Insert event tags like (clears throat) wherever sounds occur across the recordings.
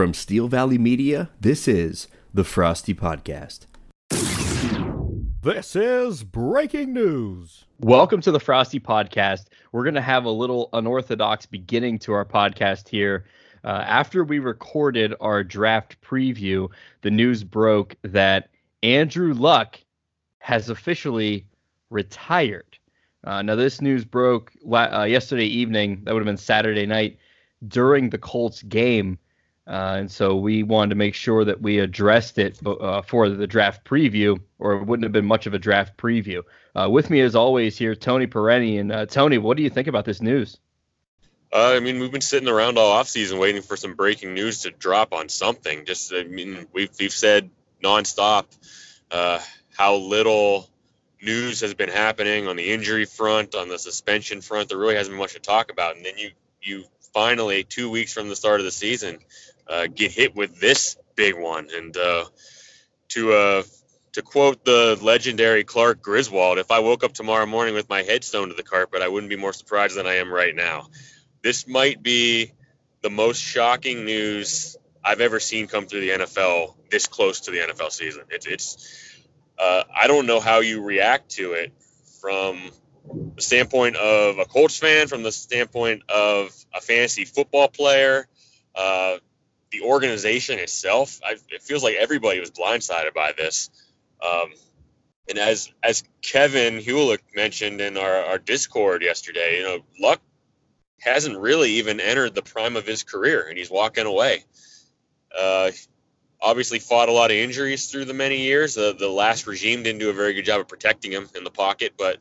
From Steel Valley Media, this is the Frosty Podcast. This is breaking news. Welcome to the Frosty Podcast. We're going to have a little unorthodox beginning to our podcast here. Uh, after we recorded our draft preview, the news broke that Andrew Luck has officially retired. Uh, now, this news broke uh, yesterday evening. That would have been Saturday night during the Colts game. Uh, and so we wanted to make sure that we addressed it uh, for the draft preview, or it wouldn't have been much of a draft preview. Uh, with me, as always, here, Tony Perenni. And uh, Tony, what do you think about this news? Uh, I mean, we've been sitting around all offseason waiting for some breaking news to drop on something. Just, I mean, we've, we've said nonstop uh, how little news has been happening on the injury front, on the suspension front. There really hasn't been much to talk about. And then you, you finally, two weeks from the start of the season, uh, get hit with this big one. And uh, to uh, to quote the legendary Clark Griswold, if I woke up tomorrow morning with my headstone to the carpet, I wouldn't be more surprised than I am right now. This might be the most shocking news I've ever seen come through the NFL this close to the NFL season. It's it's uh, I don't know how you react to it from the standpoint of a Colts fan, from the standpoint of a fantasy football player, uh, the organization itself. I, it feels like everybody was blindsided by this. Um, and as as Kevin Hulick mentioned in our, our Discord yesterday, you know, Luck hasn't really even entered the prime of his career, and he's walking away. Uh, obviously, fought a lot of injuries through the many years. Uh, the last regime didn't do a very good job of protecting him in the pocket, but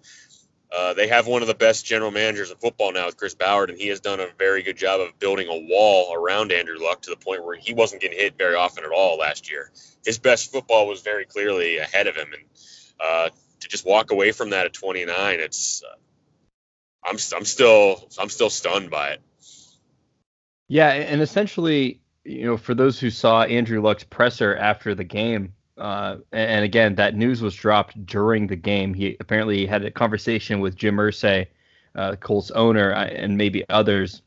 uh, they have one of the best general managers in football now with Chris Ballard, and he has done a very good job of building a wall around Andrew Luck to the point where he wasn't getting hit very often at all last year. His best football was very clearly ahead of him, and uh, to just walk away from that at 29, it's uh, I'm I'm still I'm still stunned by it. Yeah, and essentially, you know, for those who saw Andrew Luck's presser after the game, uh, and again, that news was dropped during the game. He apparently had a conversation with Jim Irsay, uh, Colts owner, uh, and maybe others.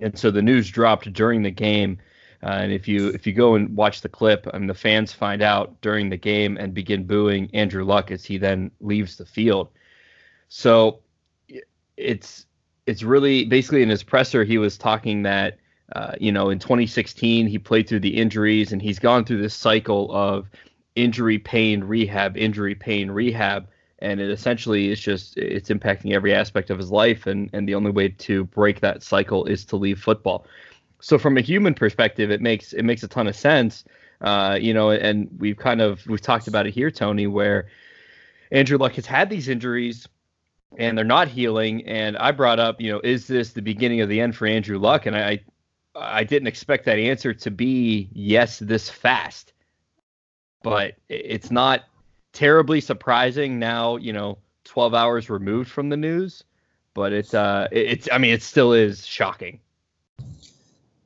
And so the news dropped during the game. Uh, and if you if you go and watch the clip, I mean, the fans find out during the game and begin booing Andrew Luck as he then leaves the field. So it's it's really basically in his presser he was talking that uh, you know in 2016 he played through the injuries and he's gone through this cycle of injury pain rehab injury pain rehab and it essentially is just it's impacting every aspect of his life and and the only way to break that cycle is to leave football. So from a human perspective it makes it makes a ton of sense uh, you know and we've kind of we've talked about it here tony where andrew luck has had these injuries and they're not healing. And i brought up you know is this the beginning of the end for andrew luck? And i i didn't expect that answer to be yes this fast but it's not terribly surprising now, you know, 12 hours removed from the news, but it's uh it's I mean it still is shocking.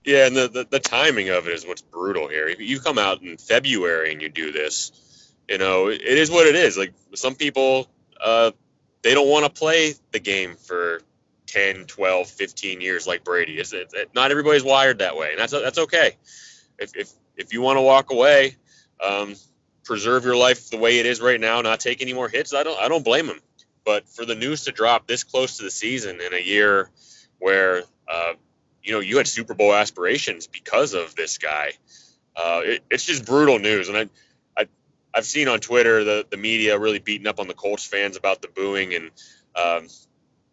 Yeah, and the, the, the timing of it is what's brutal here. You come out in February and you do this, you know, it is what it is. Like some people uh they don't want to play the game for 10, 12, 15 years like Brady. It's, it, it, not everybody's wired that way, and that's that's okay. If if if you want to walk away, um, preserve your life the way it is right now, not take any more hits. I don't I don't blame him. But for the news to drop this close to the season in a year where uh, you know you had Super Bowl aspirations because of this guy, uh, it, it's just brutal news. And I, I I've seen on Twitter the the media really beating up on the Colts fans about the booing, and um,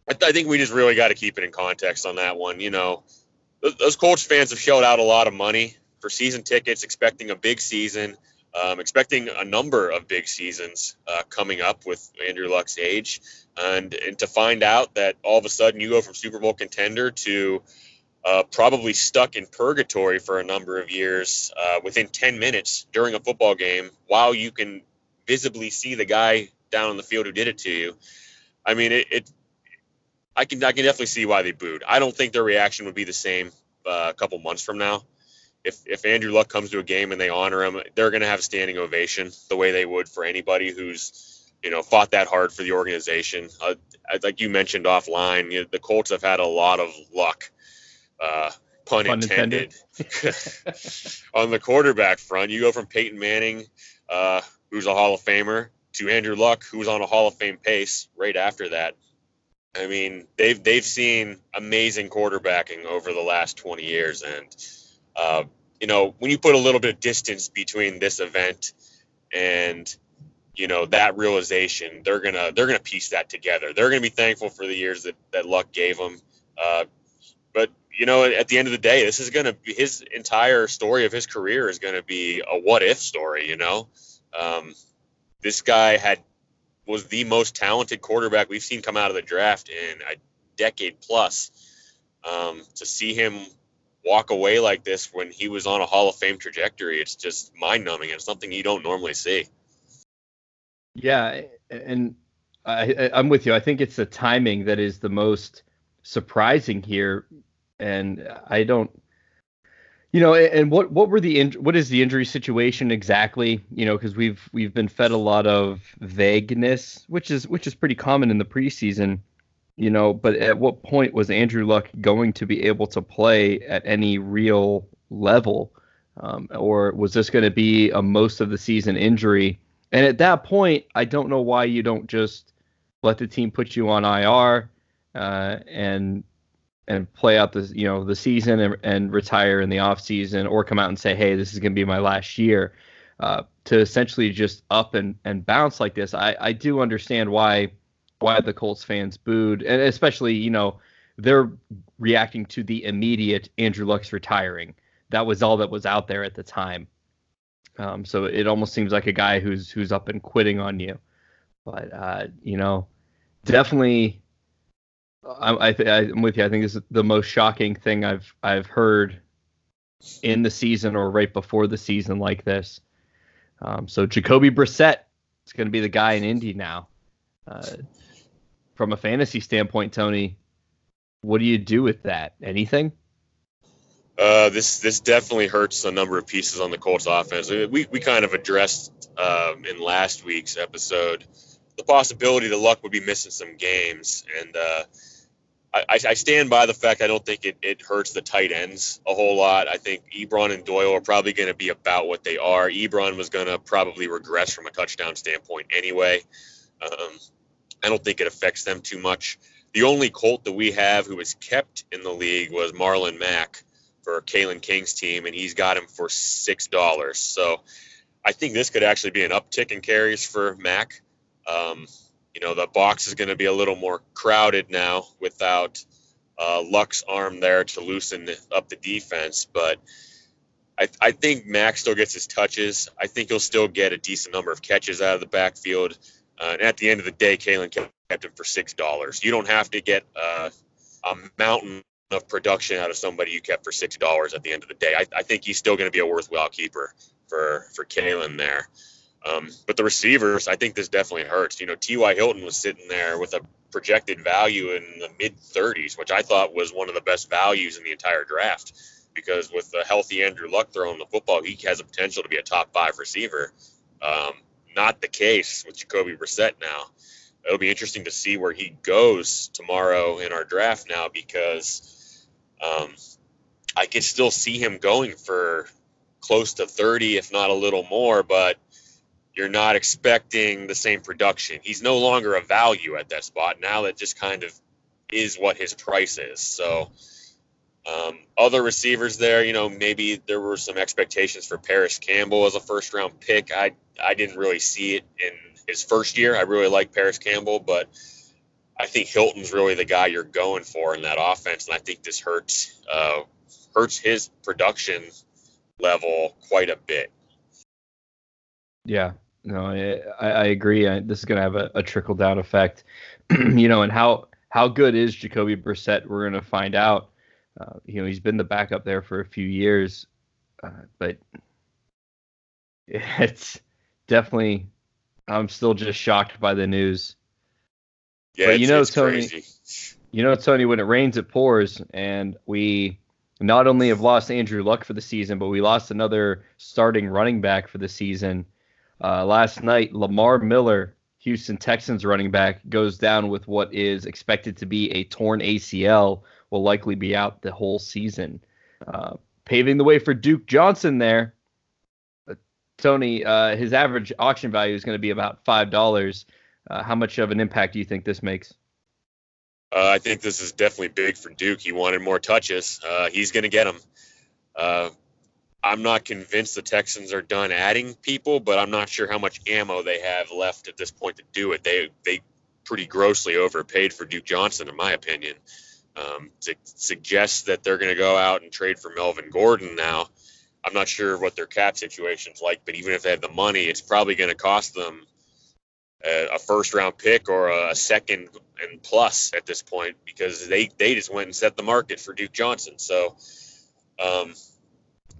I, I think we just really got to keep it in context on that one. You know, those Colts fans have shelled out a lot of money for season tickets, expecting a big season. Um, expecting a number of big seasons uh, coming up with Andrew Luck's age, and, and to find out that all of a sudden you go from Super Bowl contender to uh, probably stuck in purgatory for a number of years uh, within 10 minutes during a football game while you can visibly see the guy down on the field who did it to you. I mean, it, it I can I can definitely see why they booed. I don't think their reaction would be the same uh, a couple months from now if if Andrew Luck comes to a game and they honor him, they're going to have a standing ovation the way they would for anybody who's you know fought that hard for the organization. Uh, like you mentioned offline, you know, the Colts have had a lot of luck uh, pun, Pun intended. (laughs) on the quarterback front, you go from Peyton Manning, uh, who's a Hall of Famer, to Andrew Luck, who's on a Hall of Fame pace right after that. I mean, they've they've seen amazing quarterbacking over the last 20 years, and uh, you know when you put a little bit of distance between this event and you know that realization, they're gonna they're gonna piece that together. They're gonna be thankful for the years that that Luck gave them. Uh, but you know, at the end of the day, this is gonna be his entire story of his career is gonna be a what if story. You know, um, this guy had was the most talented quarterback we've seen come out of the draft in a decade plus. Um, to see him walk away like this when he was on a Hall of Fame trajectory, it's just mind numbing. It's something you don't normally see. Yeah, and I, I'm with you. I think it's the timing that is the most surprising here, and I don't. You know, and what what were the what is the injury situation exactly? You know, because we've we've been fed a lot of vagueness, which is which is pretty common in the preseason. You know, but at what point was Andrew Luck going to be able to play at any real level, um, or was this going to be a most of the season injury? And at that point, I don't know why you don't just let the team put you on IR uh, and and play out the you know the season and, and retire in the off season or come out and say hey this is going to be my last year uh, to essentially just up and, and bounce like this I, I do understand why why the Colts fans booed and especially you know they're reacting to the immediate Andrew Luck's retiring that was all that was out there at the time um, so it almost seems like a guy who's who's up and quitting on you but uh, you know definitely I, I am with you. I think this is the most shocking thing I've I've heard in the season or right before the season like this. Um, so Jacoby Brissett is going to be the guy in Indy now. Uh, from a fantasy standpoint, Tony, what do you do with that? Anything? Uh, this this definitely hurts a number of pieces on the Colts offense. We we kind of addressed um, in last week's episode the possibility that Luck would be missing some games, and uh, I, I, stand by the fact I don't think it, it hurts the tight ends a whole lot. I think Ebron and Doyle are probably going to be about what they are. Ebron was going to probably regress from a touchdown standpoint anyway. Um, I don't think it affects them too much. The only Colt that we have who was kept in the league was Marlon Mack for Calin King's team, and he's got him for six dollars. So I think this could actually be an uptick in carries for Mack. Um, you know the box is going to be a little more crowded now without uh, Luck's arm there to loosen up the defense. But I, I think Max still gets his touches. I think he'll still get a decent number of catches out of the backfield. Uh, and at the end of the day, Calin kept him for six dollars. You don't have to get uh, a mountain of production out of somebody you kept for six dollars at the end of the day. I, I think he's still going to be a worthwhile keeper for for Calin there. Um, but the receivers, I think this definitely hurts. You know, T.Y. Hilton was sitting there with a projected value in the mid 30s, which I thought was one of the best values in the entire draft. Because with a healthy Andrew Luck throwing the football, he has a potential to be a top five receiver. Um, not the case with Jacoby Brissett now. It'll be interesting to see where he goes tomorrow in our draft now because um, I can still see him going for close to 30, if not a little more. But you're not expecting the same production. He's no longer a value at that spot. Now that just kind of is what his price is. So um, other receivers there, you know, maybe there were some expectations for Parris Campbell as a first round pick. I I didn't really see it in his first year. I really like Parris Campbell, but I think Hilton's really the guy you're going for in that offense, and I think this hurts uh, hurts his production level quite a bit. Yeah, no, I, I agree. I, this is going to have a, a trickle down effect, (clears throat) you know, and how how good is Jacoby Brissett? We're going to find out. Uh, you know, he's been the backup there for a few years, uh, but (laughs) it's definitely. I'm still just shocked by the news. Yeah, but you know, Tony. Crazy. You know, Tony, when it rains, it pours, and we not only have lost Andrew Luck for the season, but we lost another starting running back for the season. Uh, last night, Lamar Miller, Houston Texans running back, goes down with what is expected to be a torn ACL, will likely be out the whole season. Uh, paving the way for Duke Johnson there. Uh, Tony, uh, his average auction value is going to be about five dollars. Uh, how much of an impact do you think this makes? Uh, I think this is definitely big for Duke. He wanted more touches. He's going to get them. I'm not convinced the Texans are done adding people, but I'm not sure how much ammo they have left at this point to do it. They they pretty grossly overpaid for Duke Johnson, in my opinion. Um, to suggest that they're going to go out and trade for Melvin Gordon now, I'm not sure what their cap situation's like. But even if they have the money, it's probably going to cost them a, a first round pick or a second and plus at this point because they they just went and set the market for Duke Johnson. So. Um,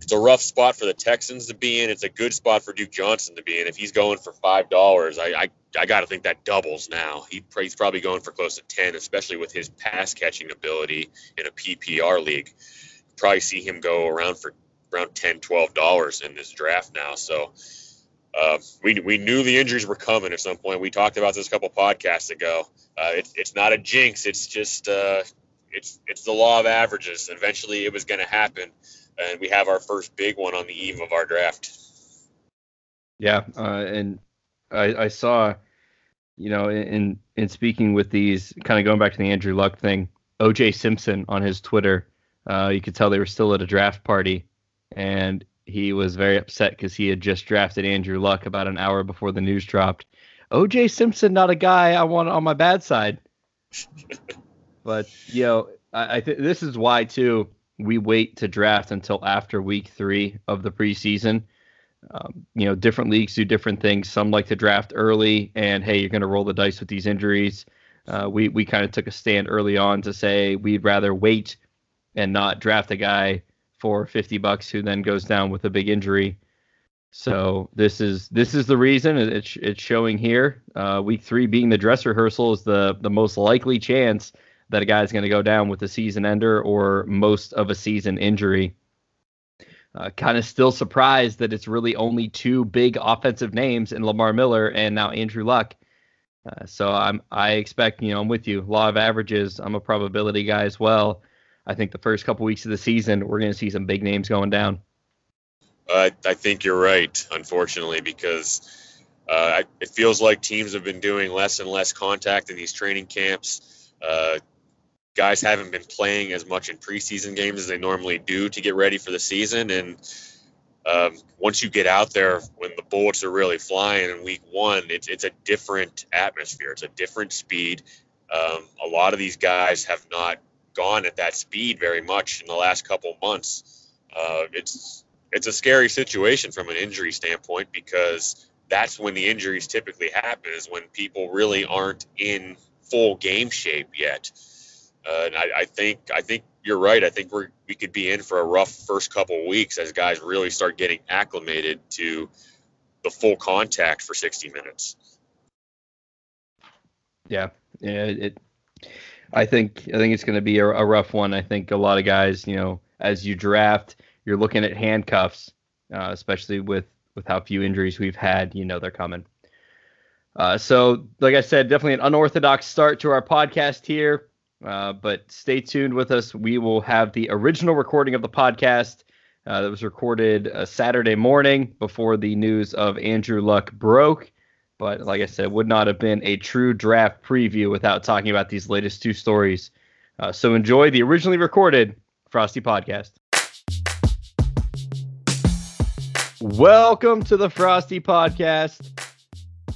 it's a rough spot for the Texans to be in. It's a good spot for Duke Johnson to be in. If he's going for five dollars, I I, I got to think that doubles now. He, he's probably going for close to ten, especially with his pass catching ability in a PPR league. Probably see him go around for around 10 12 dollars in this draft now. So uh, we we knew the injuries were coming at some point. We talked about this a couple podcasts ago. Uh, it, it's not a jinx. It's just uh, it's it's the law of averages. Eventually, it was going to happen and we have our first big one on the eve of our draft. Yeah, uh, and I, I, saw, you know, in in speaking with these, kind of going back to the Andrew Luck thing, O.J. Simpson on his Twitter, uh, you could tell they were still at a draft party, and he was very upset because he had just drafted Andrew Luck about an hour before the news dropped. O.J. Simpson, not a guy I want on my bad side. (laughs) but you know, I, I think this is why too we wait to draft until after week three of the preseason. Um, you know, different leagues do different things. Some like to draft early, and hey, you're going to roll the dice with these injuries. Uh, we we kind of took a stand early on to say we'd rather wait and not draft a guy for 50 bucks who then goes down with a big injury. So this is this is the reason it's it's showing here. Uh, week three being the dress rehearsal is the the most likely chance that a guy's going to go down with a season ender or most of a season injury. Uh, kind of still surprised that it's really only two big offensive names in Lamar Miller and now Andrew Luck. Uh, so I'm I expect you know I'm with you. Law of averages. I'm a probability guy as well. I think the first couple weeks of the season we're going to see some big names going down. I I think you're right. Unfortunately, because uh, it feels like teams have been doing less and less contact in these training camps. Guys haven't been playing as much in preseason games as they normally do to get ready for the season. And um, once you get out there, when the bullets are really flying in week one, it's it's a different atmosphere. It's a different speed. Um, a lot of these guys have not gone at that speed very much in the last couple months. Uh, it's it's a scary situation from an injury standpoint because that's when the injuries typically happen is when people really aren't in full game shape yet. Uh, and I, I, think I think you're right. I think we're we could be in for a rough first couple of weeks as guys really start getting acclimated to the full contact for 60 minutes. Yeah, yeah. It. I think I think it's going to be a, a rough one. I think a lot of guys, you know, as you draft, you're looking at handcuffs, uh, especially with with how few injuries we've had. You know, they're coming. Uh, so, like I said, definitely an unorthodox start to our podcast here. Uh, but stay tuned with us. We will have the original recording of the podcast uh, that was recorded uh, Saturday morning before the news of Andrew Luck broke. But like I said, would not have been a true draft preview without talking about these latest two stories. Uh, so enjoy the originally recorded Frosty podcast. Welcome to the Frosty Podcast.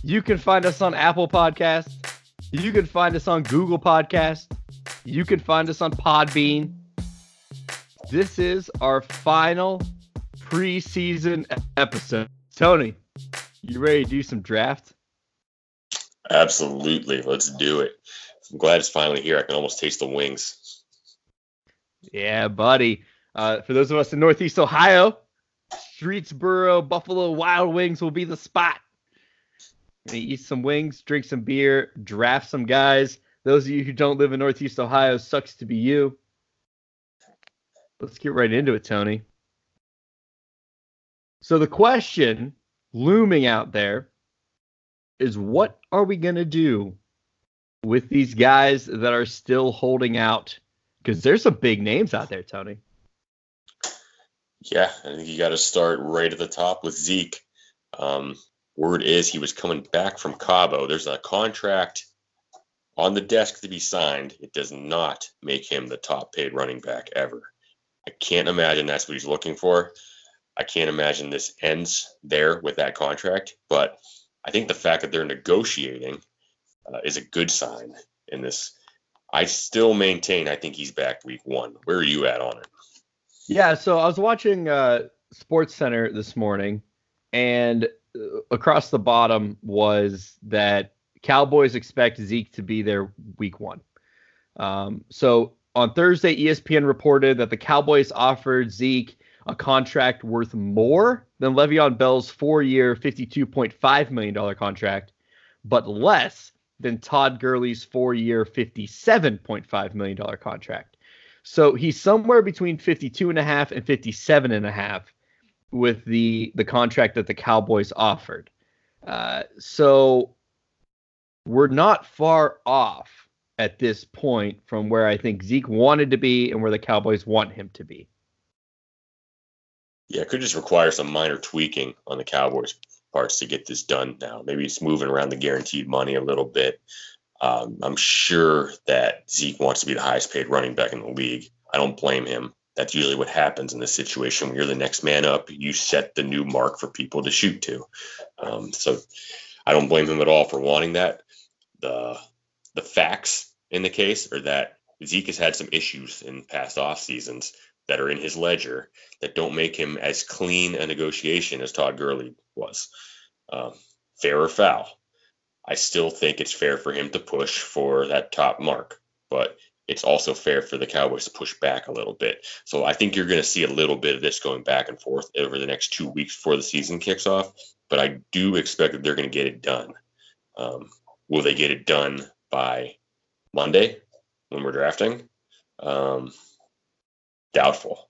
You can find us on Apple Podcast. You can find us on Google Podcast. You can find us on Podbean. This is our final preseason episode. Tony, you ready to do some draft? Absolutely. Let's do it. I'm glad it's finally here. I can almost taste the wings. Yeah, buddy. Uh, for those of us in Northeast Ohio, Streetsboro Buffalo Wild Wings will be the spot. Eat some wings, drink some beer, draft some guys. Those of you who don't live in Northeast Ohio, sucks to be you. Let's get right into it, Tony. So the question looming out there is what are we going to do with these guys that are still holding out? Because there's some big names out there, Tony. Yeah, I think you got to start right at the top with Zeke. Um, word is he was coming back from Cabo. There's a contract on the desk to be signed. It does not make him the top paid running back ever. I can't imagine that's what he's looking for. I can't imagine this ends there with that contract, but I think the fact that they're negotiating uh, is a good sign in this. I still maintain I think he's back week one. Where are you at on it? Yeah, so I was watching uh, Sports Center this morning, and uh, across the bottom was that Cowboys expect Zeke to be there week one. Um, so on Thursday, ESPN reported that the Cowboys offered Zeke a contract worth more than Le'Veon Bell's four-year, $52.5 million contract, but less than Todd Gurley's four-year, $57.5 million contract. So he's somewhere between 52 and a half and 57 and a half with the the contract that the Cowboys offered. Uh, so we're not far off at this point from where I think Zeke wanted to be and where the Cowboys want him to be. Yeah, it could just require some minor tweaking on the Cowboys' parts to get this done now. Maybe it's moving around the guaranteed money a little bit. Um, I'm sure that Zeke wants to be the highest paid running back in the league. I don't blame him. That's usually what happens in this situation. When you're the next man up, you set the new mark for people to shoot to. Um, so I don't blame him at all for wanting that. The the facts in the case are that Zeke has had some issues in past off seasons that are in his ledger that don't make him as clean a negotiation as Todd Gurley was. Um, fair or foul, I still think it's fair for him to push for that top mark, but it's also fair for the Cowboys to push back a little bit. So I think you're going to see a little bit of this going back and forth over the next two weeks before the season kicks off. But I do expect that they're going to get it done. Um, will they get it done by Monday when we're drafting? Um, doubtful.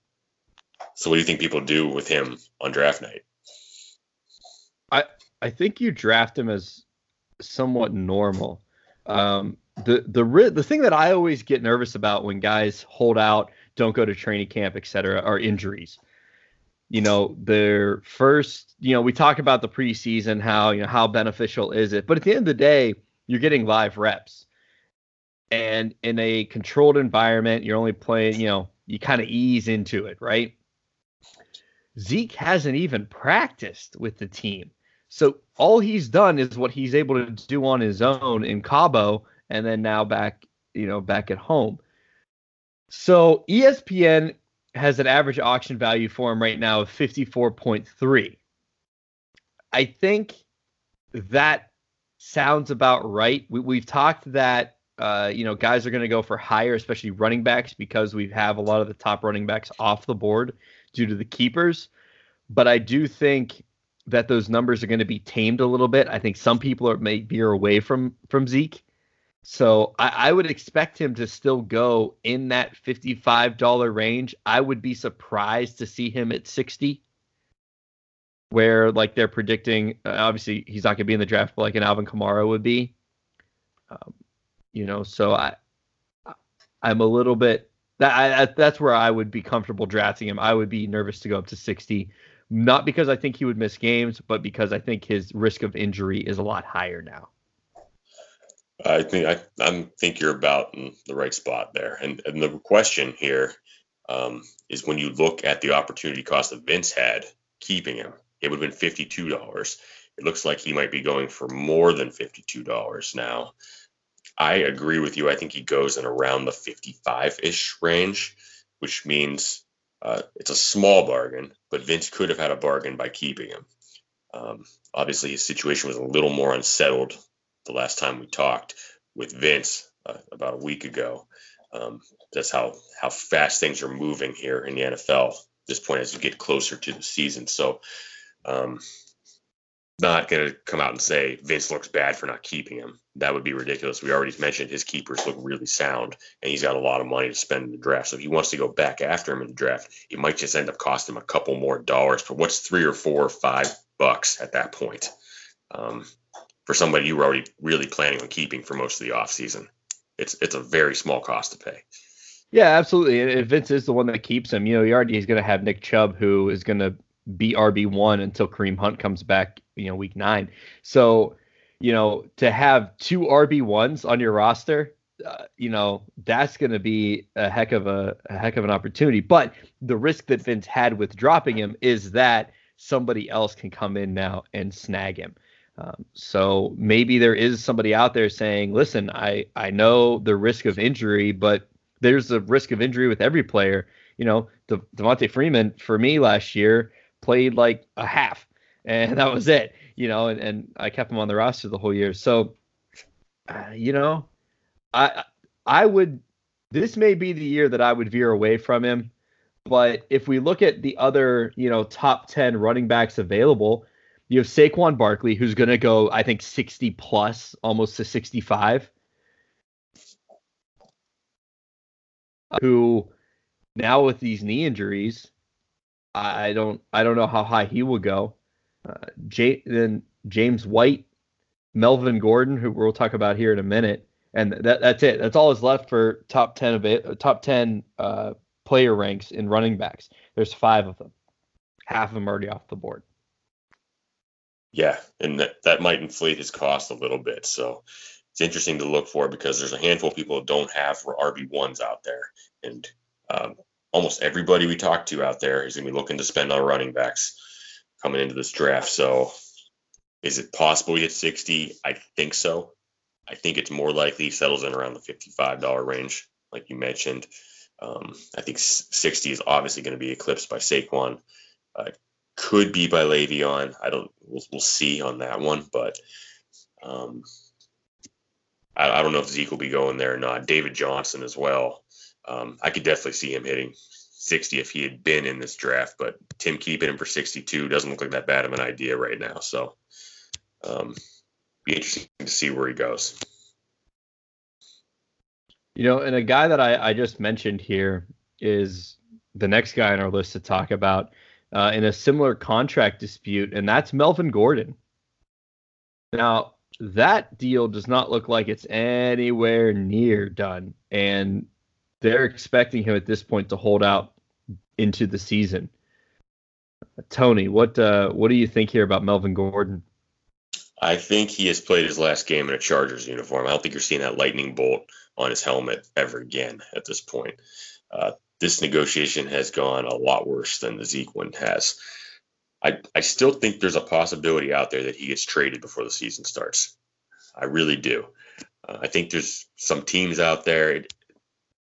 So what do you think people do with him on draft night? I I think you draft him as somewhat normal. Um, the the the thing that I always get nervous about when guys hold out, don't go to training camp, etc., are injuries. You know, their first, you know, we talk about the preseason, how you know how beneficial is it, but at the end of the day, you're getting live reps, and in a controlled environment, you're only playing, you know, you kind of ease into it, right? Zeke hasn't even practiced with the team. So all he's done is what he's able to do on his own in Cabo and then now back, you know, back at home. So ESPN has an average auction value for him right now of 54.3. I think that sounds about right. We, have talked that uh, you know guys are going to go for higher, especially running backs, because we have a lot of the top running backs off the board due to the keepers. But I do think that those numbers are going to be tamed a little bit. I think some people are maybe are away from from Zeke. So I, I, would expect him to still go in that $55 range. I would be surprised to see him at 60, where like they're predicting. Uh, obviously, he's not going to be in the draft, but like an Alvin Kamara would be. Um, you know, so I, I'm a little bit that I, that's where I would be comfortable drafting him. I would be nervous to go up to 60, not because I think he would miss games, but because I think his risk of injury is a lot higher now. I think I, I think you're about in the right spot there. And, and the question here um, is when you look at the opportunity cost that Vince had keeping him, it would have been fifty-two dollars. It looks like he might be going for more than fifty-two dollars now. I agree with you. I think he goes in around the fifty-five-ish range, which means uh, it's a small bargain. But Vince could have had a bargain by keeping him. Um, obviously, his situation was a little more unsettled the last time we talked with Vince uh, about a week ago. Um, that's how how fast things are moving here in the NFL at this point as you get closer to the season. So, um, not going to come out and say Vince looks bad for not keeping him. That would be ridiculous. We already mentioned his keepers look really sound, and he's got a lot of money to spend in the draft. So if he wants to go back after him in the draft, it might just end up costing him a couple more dollars for what's three or four or five bucks at that point. Um, for somebody you were already really planning on keeping for most of the offseason. It's it's a very small cost to pay. Yeah, absolutely. And if Vince is the one that keeps him, you know, he already he's going to have Nick Chubb, who is going to be RB one until Kareem Hunt comes back, you know, week nine. So, you know, to have two RB ones on your roster, uh, you know, that's going to be a heck of a, a heck of an opportunity. But the risk that Vince had with dropping him is that somebody else can come in now and snag him. Um, so maybe there is somebody out there saying, "Listen, I I know the risk of injury, but there's a risk of injury with every player." You know, De- Devonta Freeman for me last year played like a half, (laughs) and that was it. You know, and, and I kept him on the roster the whole year. So, uh, you know, I I would. This may be the year that I would veer away from him. But if we look at the other, you know, top ten running backs available, you have Saquon Barkley, who's going to go, I think, 60 plus, almost to 65. Who now with these knee injuries, I don't, I don't know how high he will go. Uh, J- then James White, Melvin Gordon, who we'll talk about here in a minute, and that, that's it. That's all is left for top ten of it, top ten uh, player ranks in running backs. There's five of them. Half of them already off the board. Yeah, and that, that might inflate his cost a little bit. So it's interesting to look for because there's a handful of people that don't have RB ones out there, and um, almost everybody we talk to out there is going to be looking to spend on running backs coming into this draft. So is it possible he hits 60? I think so. I think it's more likely settles in around the $55 range, like you mentioned. Um, I think 60 is obviously going to be eclipsed by Saquon. Uh, could be by Le'Veon. I don't. We'll, we'll see on that one, but um, I, I, don't know if Zeke will be going there or not. David Johnson as well. Um, I could definitely see him hitting 60 if he had been in this draft, but Tim keeping him for 62 doesn't look like that bad of an idea right now. So, um, be interesting to see where he goes. You know, and a guy that I, I just mentioned here is the next guy on our list to talk about uh, in a similar contract dispute, and that's Melvin Gordon. Now, that deal does not look like it's anywhere near done, and they're expecting him at this point to hold out into the season. Tony, what uh, what do you think here about Melvin Gordon? I think he has played his last game in a Chargers uniform. I don't think you're seeing that lightning bolt on his helmet ever again at this point. Uh, this negotiation has gone a lot worse than the Zeke one has. I, I still think there's a possibility out there that he gets traded before the season starts. I really do. Uh, I think there's some teams out there. It,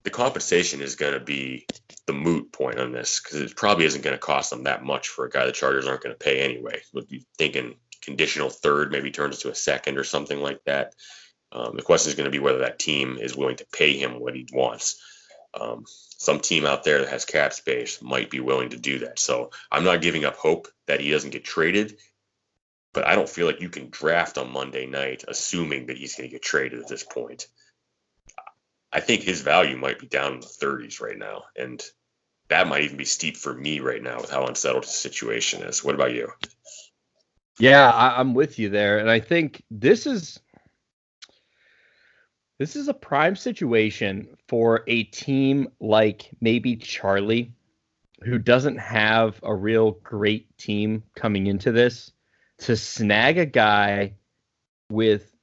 the compensation is going to be the moot point on this because it probably isn't going to cost them that much for a guy the Chargers aren't going to pay anyway. Would be thinking conditional third maybe turns to a second or something like that. Um, the question is going to be whether that team is willing to pay him what he wants. Um, some team out there that has cap space might be willing to do that. So I'm not giving up hope that he doesn't get traded, but I don't feel like you can draft on Monday night assuming that he's going to get traded at this point. I think his value might be down in the 30s right now, and that might even be steep for me right now with how unsettled his situation is. What about you? Yeah, I, I'm with you there, and I think this is this is a prime situation for a team like maybe Charlie, who doesn't have a real great team coming into this, to snag a guy with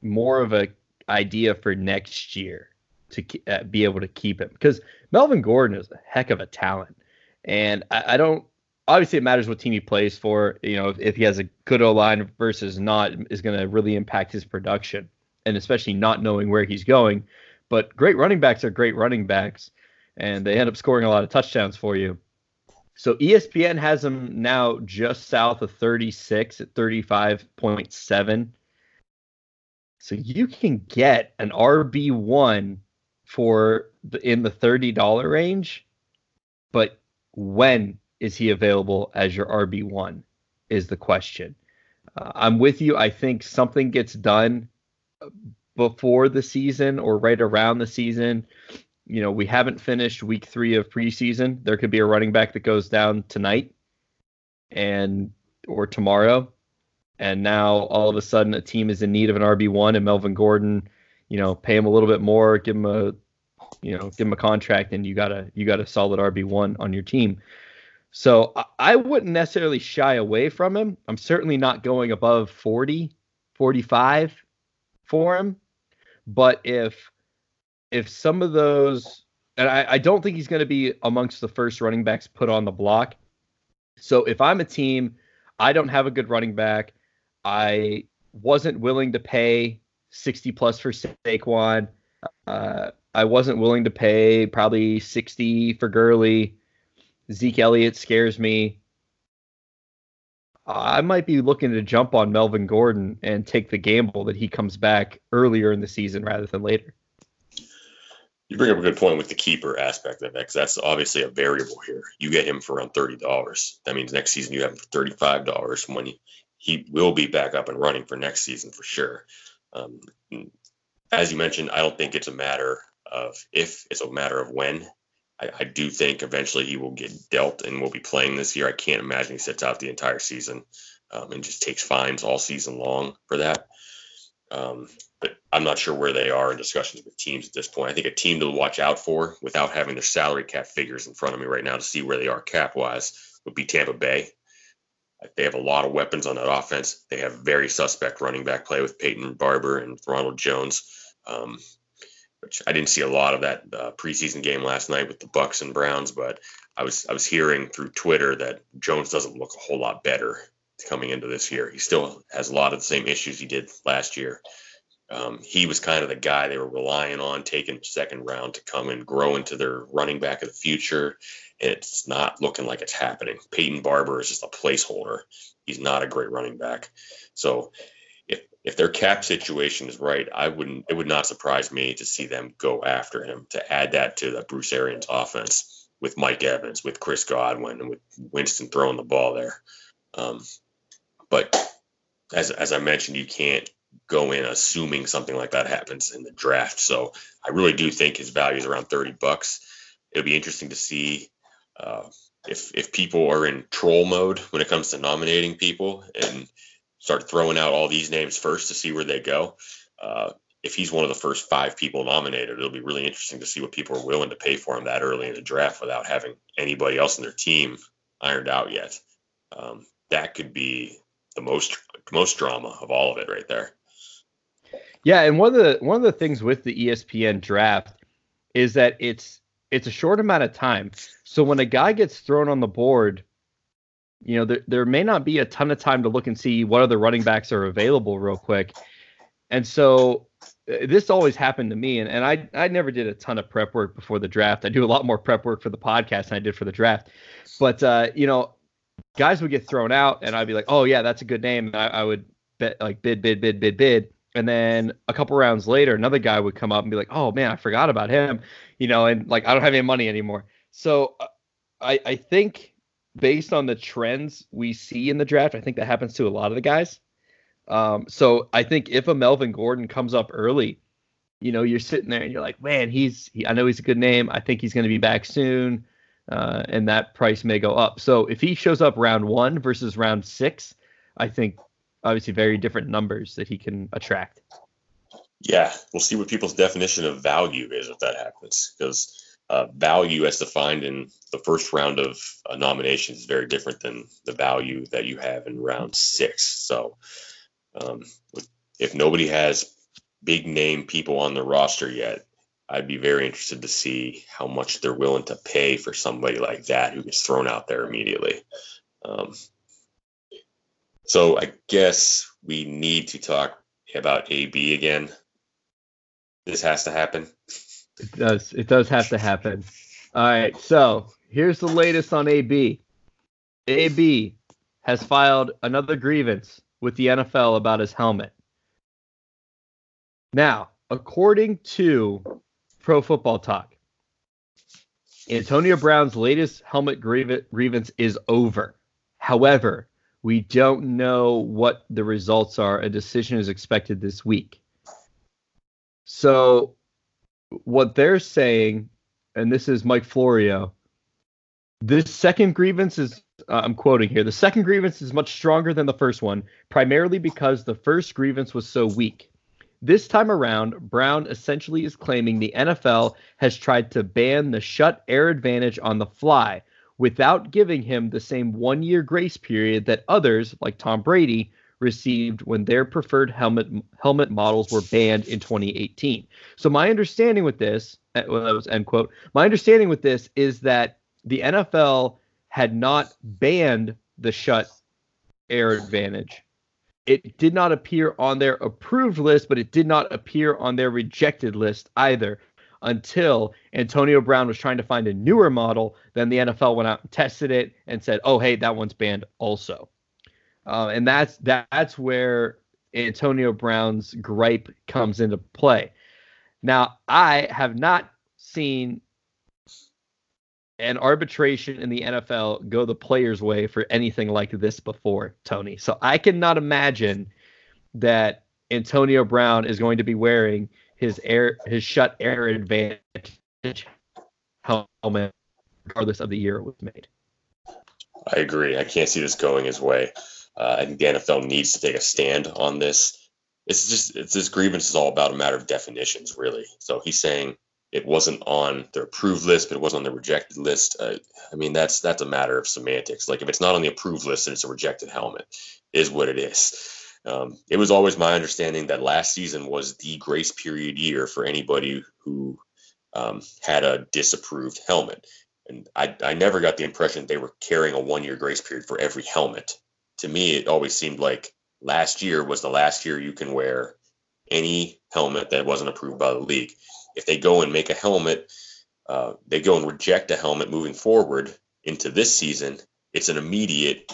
more of a idea for next year to uh, be able to keep him because Melvin Gordon is a heck of a talent, and I, I don't. Obviously, it matters what team he plays for. You know, if, if he has a good O line versus not, is going to really impact his production and especially not knowing where he's going. But great running backs are great running backs, and they end up scoring a lot of touchdowns for you. So ESPN has him now just south of 36 at 35.7. So you can get an RB1 for the, in the $30 range, but when is he available as your RB1 is the question. Uh, I'm with you. I think something gets done before the season or right around the season. You know, we haven't finished week three of preseason. There could be a running back that goes down tonight and or tomorrow. And now all of a sudden a team is in need of an RB one and Melvin Gordon, you know, pay him a little bit more, give him a you know, give him a contract, and you got a you got a solid RB one on your team. So I, I wouldn't necessarily shy away from him. I'm certainly not going above 40, 45 for him. But if if some of those, and I, I don't think he's going to be amongst the first running backs put on the block. So if I'm a team, I don't have a good running back. I wasn't willing to pay 60 plus for Saquon. Uh, I wasn't willing to pay probably 60 for Gurley. Zeke Elliott scares me. I might be looking to jump on Melvin Gordon and take the gamble that he comes back earlier in the season rather than later. You bring up a good point with the keeper aspect of it, because that's obviously a variable here. You get him for around thirty dollars. That means next season you have him for thirty-five dollars when he, he will be back up and running for next season for sure. Um, as you mentioned, I don't think it's a matter of if; it's a matter of when. I, I do think eventually he will get dealt and will be playing this year. I can't imagine he sits out the entire season um, and just takes fines all season long for that. Um, but I'm not sure where they are in discussions with teams at this point. I think a team to watch out for without having their salary cap figures in front of me right now to see where they are cap wise would be Tampa Bay. They have a lot of weapons on that offense. They have very suspect running back play with Peyton Barber and Ronald Jones. Um, which I didn't see a lot of that uh, preseason game last night with the Bucs and Browns, but I was I was hearing through Twitter that Jones doesn't look a whole lot better coming into this year. He still has a lot of the same issues he did last year. Um, he was kind of the guy they were relying on taking second round to come and grow into their running back of the future. And it's not looking like it's happening. Peyton Barber is just a placeholder. He's not a great running back. So if their cap situation is right, I wouldn't. It would not surprise me to see them go after him to add that to the Bruce Arians offense with Mike Evans, with Chris Godwin, and with Winston throwing the ball there. Um, but as as I mentioned, you can't go in assuming something like that happens in the draft. So I really do think his value is around thirty bucks. It'll be interesting to see. Uh, if if people are in troll mode when it comes to nominating people and start throwing out all these names first to see where they go. Uh, if he's one of the first five people nominated, it'll be really interesting to see what people are willing to pay for him that early in the draft without having anybody else in their team ironed out yet. Um, that could be the most most drama of all of it right there. Yeah, and one of the one of the things with the ESPN draft is that it's it's a short amount of time. So when a guy gets thrown on the board you know, there, there may not be a ton of time to look and see what other running backs are available real quick. And so uh, this always happened to me. And, and I, I never did a ton of prep work before the draft. I do a lot more prep work for the podcast than I did for the draft. But, uh, you know, guys would get thrown out and I'd be like, oh, yeah, that's a good name. I, I would bet like bid, bid, bid, bid, bid. And then a couple rounds later, another guy would come up and be like, oh, man, I forgot about him, you know, and like I don't have any money anymore. So uh, I, I think based on the trends we see in the draft, I think that happens to a lot of the guys. Um, so I think if a Melvin Gordon comes up early, you know, you're sitting there and you're like, man, he's, he, I know he's a good name. I think he's going to be back soon. Uh, and that price may go up. So if he shows up round one versus round six, I think obviously very different numbers that he can attract. Yeah, we'll see what people's definition of value is if that happens because uh, value as defined in the first round of uh, nominations is very different than the value that you have in round six. So, um, if nobody has big name people on the roster yet, I'd be very interested to see how much they're willing to pay for somebody like that who gets thrown out there immediately. Um, so, I guess we need to talk about AB again. This has to happen. It does. It does have to happen. All right. So here's the latest on AB. AB has filed another grievance with the NFL about his helmet. Now, according to Pro Football Talk, Antonio Brown's latest helmet grievance is over. However, we don't know what the results are. A decision is expected this week. So what they're saying, and this is Mike Florio, this second grievance is, uh, I'm quoting here, the second grievance is much stronger than the first one, primarily because the first grievance was so weak. This time around, Brown essentially is claiming the NFL has tried to ban the Schutt Air Advantage on the fly without giving him the same one year grace period that others, like Tom Brady, received when their preferred helmet helmet models were banned in 2018. So my understanding with this, uh, well, that was end quote. My understanding with this is that the NFL had not banned the Schutt Air Advantage. It did not appear on their approved list, but it did not appear on their rejected list either until Antonio Brown was trying to find a newer model. Then the NFL went out and tested it and said, "Oh, hey, that one's banned also." Uh, and that's that's where Antonio Brown's gripe comes into play. Now, I have not seen an arbitration in the NFL go the player's way for anything like this before, Tony. So I cannot imagine that Antonio Brown is going to be wearing his air his Schutt Air Advantage helmet regardless of the year it was made. I agree. I can't see this going his way. Uh, I think the NFL needs to take a stand on this. It's just it's this grievance is all about a matter of definitions, really. So he's saying it wasn't on their approved list, but it was on the rejected list. Uh, I mean, that's that's a matter of semantics. Like if it's not on the approved list and it's a rejected helmet, is what it is. Um, it was always my understanding that last season was the grace period year for anybody who um, had a disapproved helmet. And I, I never got the impression they were carrying a one year grace period for every helmet to me, it always seemed like last year was the last year you can wear any helmet that wasn't approved by the league. If they go and make a helmet, uh, they go and reject a helmet moving forward into this season, it's an immediate.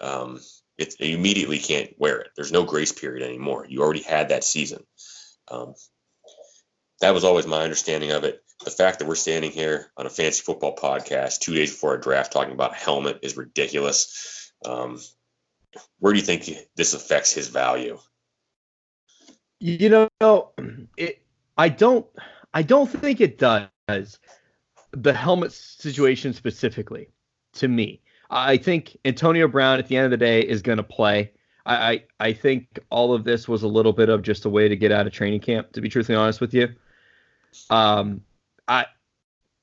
Um, it, you immediately can't wear it. There's no grace period anymore. You already had that season. Um, that was always my understanding of it. The fact that we're standing here on a fancy football podcast two days before a draft talking about a helmet is ridiculous. Um, where do you think this affects his value? You know, it. I don't. I don't think it does. The helmet situation specifically, to me, I think Antonio Brown at the end of the day is going to play. I, I, I think all of this was a little bit of just a way to get out of training camp. To be truthfully honest with you, um, I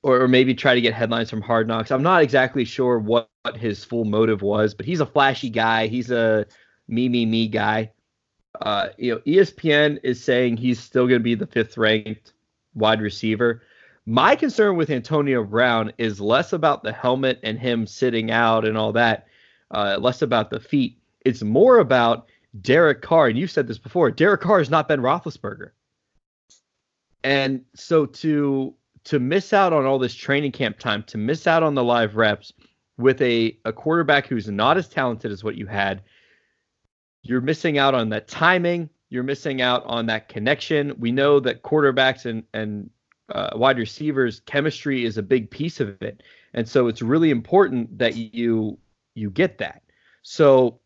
or, or maybe try to get headlines from Hard Knocks. I'm not exactly sure what, what his full motive was, but he's a flashy guy. He's a me me me guy. Uh, you know, ESPN is saying he's still going to be the fifth ranked wide receiver. My concern with Antonio Brown is less about the helmet and him sitting out and all that, uh, less about the feet. It's more about Derek Carr. And you've said this before. Derek Carr has not been Roethlisberger. And so to to miss out on all this training camp time, to miss out on the live reps with a, a quarterback who's not as talented as what you had, you're missing out on that timing. You're missing out on that connection. We know that quarterbacks and, and uh, wide receivers chemistry is a big piece of it. And so it's really important that you you get that. So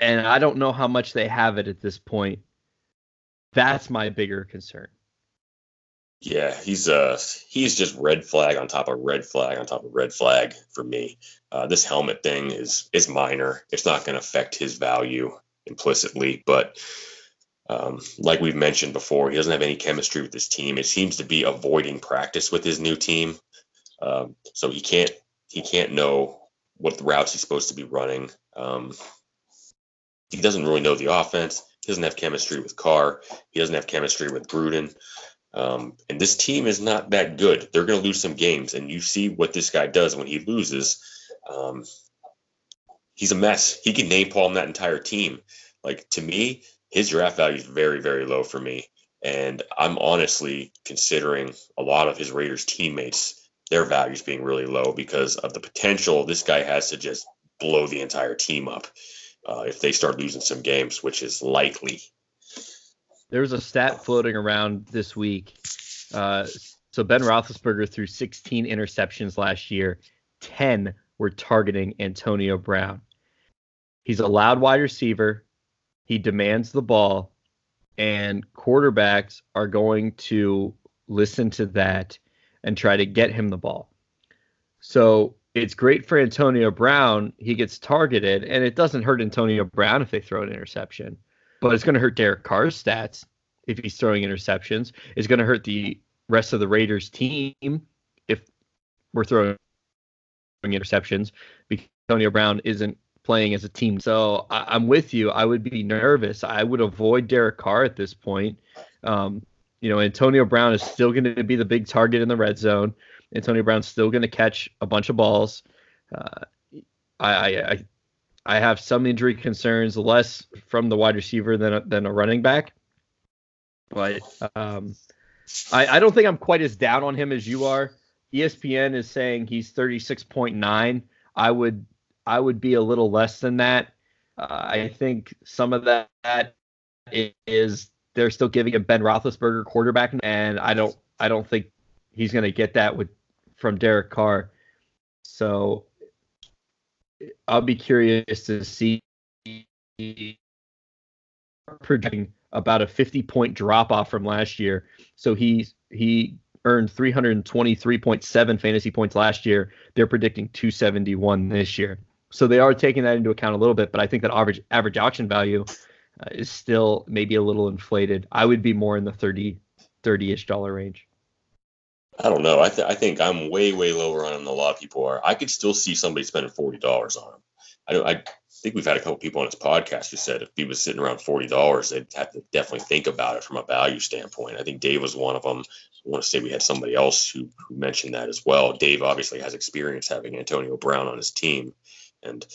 and I don't know how much they have it at this point. That's my bigger concern. Yeah, he's uh he's just red flag on top of red flag on top of red flag for me. Uh, this helmet thing is is minor. It's not going to affect his value implicitly, but um, like we've mentioned before, he doesn't have any chemistry with his team. It seems to be avoiding practice with his new team, um, so he can't he can't know what routes he's supposed to be running. Um, he doesn't really know the offense. He doesn't have chemistry with Carr. He doesn't have chemistry with Gruden. Um, and this team is not that good. They're going to lose some games, and you see what this guy does when he loses. Um, he's a mess. He can napalm that entire team. Like to me, his draft value is very, very low for me. And I'm honestly considering a lot of his Raiders teammates, their values being really low because of the potential this guy has to just blow the entire team up uh, if they start losing some games, which is likely. There was a stat floating around this week. Uh, so Ben Roethlisberger threw 16 interceptions last year. 10 were targeting Antonio Brown. He's a loud wide receiver. He demands the ball, and quarterbacks are going to listen to that and try to get him the ball. So it's great for Antonio Brown. He gets targeted, and it doesn't hurt Antonio Brown if they throw an interception but it's going to hurt Derek Carr's stats if he's throwing interceptions. It's going to hurt the rest of the Raiders team if we're throwing interceptions because Antonio Brown isn't playing as a team. So I, am with you. I would be nervous. I would avoid Derek Carr at this point. Um, you know, Antonio Brown is still going to be the big target in the red zone. Antonio Brown's still going to catch a bunch of balls. Uh, I, I I have some injury concerns, less from the wide receiver than a, than a running back. But um, I, I don't think I'm quite as down on him as you are. ESPN is saying he's 36.9. I would I would be a little less than that. Uh, I think some of that is they're still giving him Ben Roethlisberger quarterback, and I don't I don't think he's going to get that with from Derek Carr. So I'll be curious to see projecting about a 50 point drop off from last year. So he he earned 323.7 fantasy points last year. They're predicting 271 this year. So they are taking that into account a little bit, but I think that average average auction value uh, is still maybe a little inflated. I would be more in the 30 30ish dollar range. I don't know. I, th- I think I'm way way lower on him than a lot of people are. I could still see somebody spending forty dollars on him. I don't. I think we've had a couple people on this podcast who said if he was sitting around forty dollars, they'd have to definitely think about it from a value standpoint. I think Dave was one of them. I want to say we had somebody else who, who mentioned that as well. Dave obviously has experience having Antonio Brown on his team, and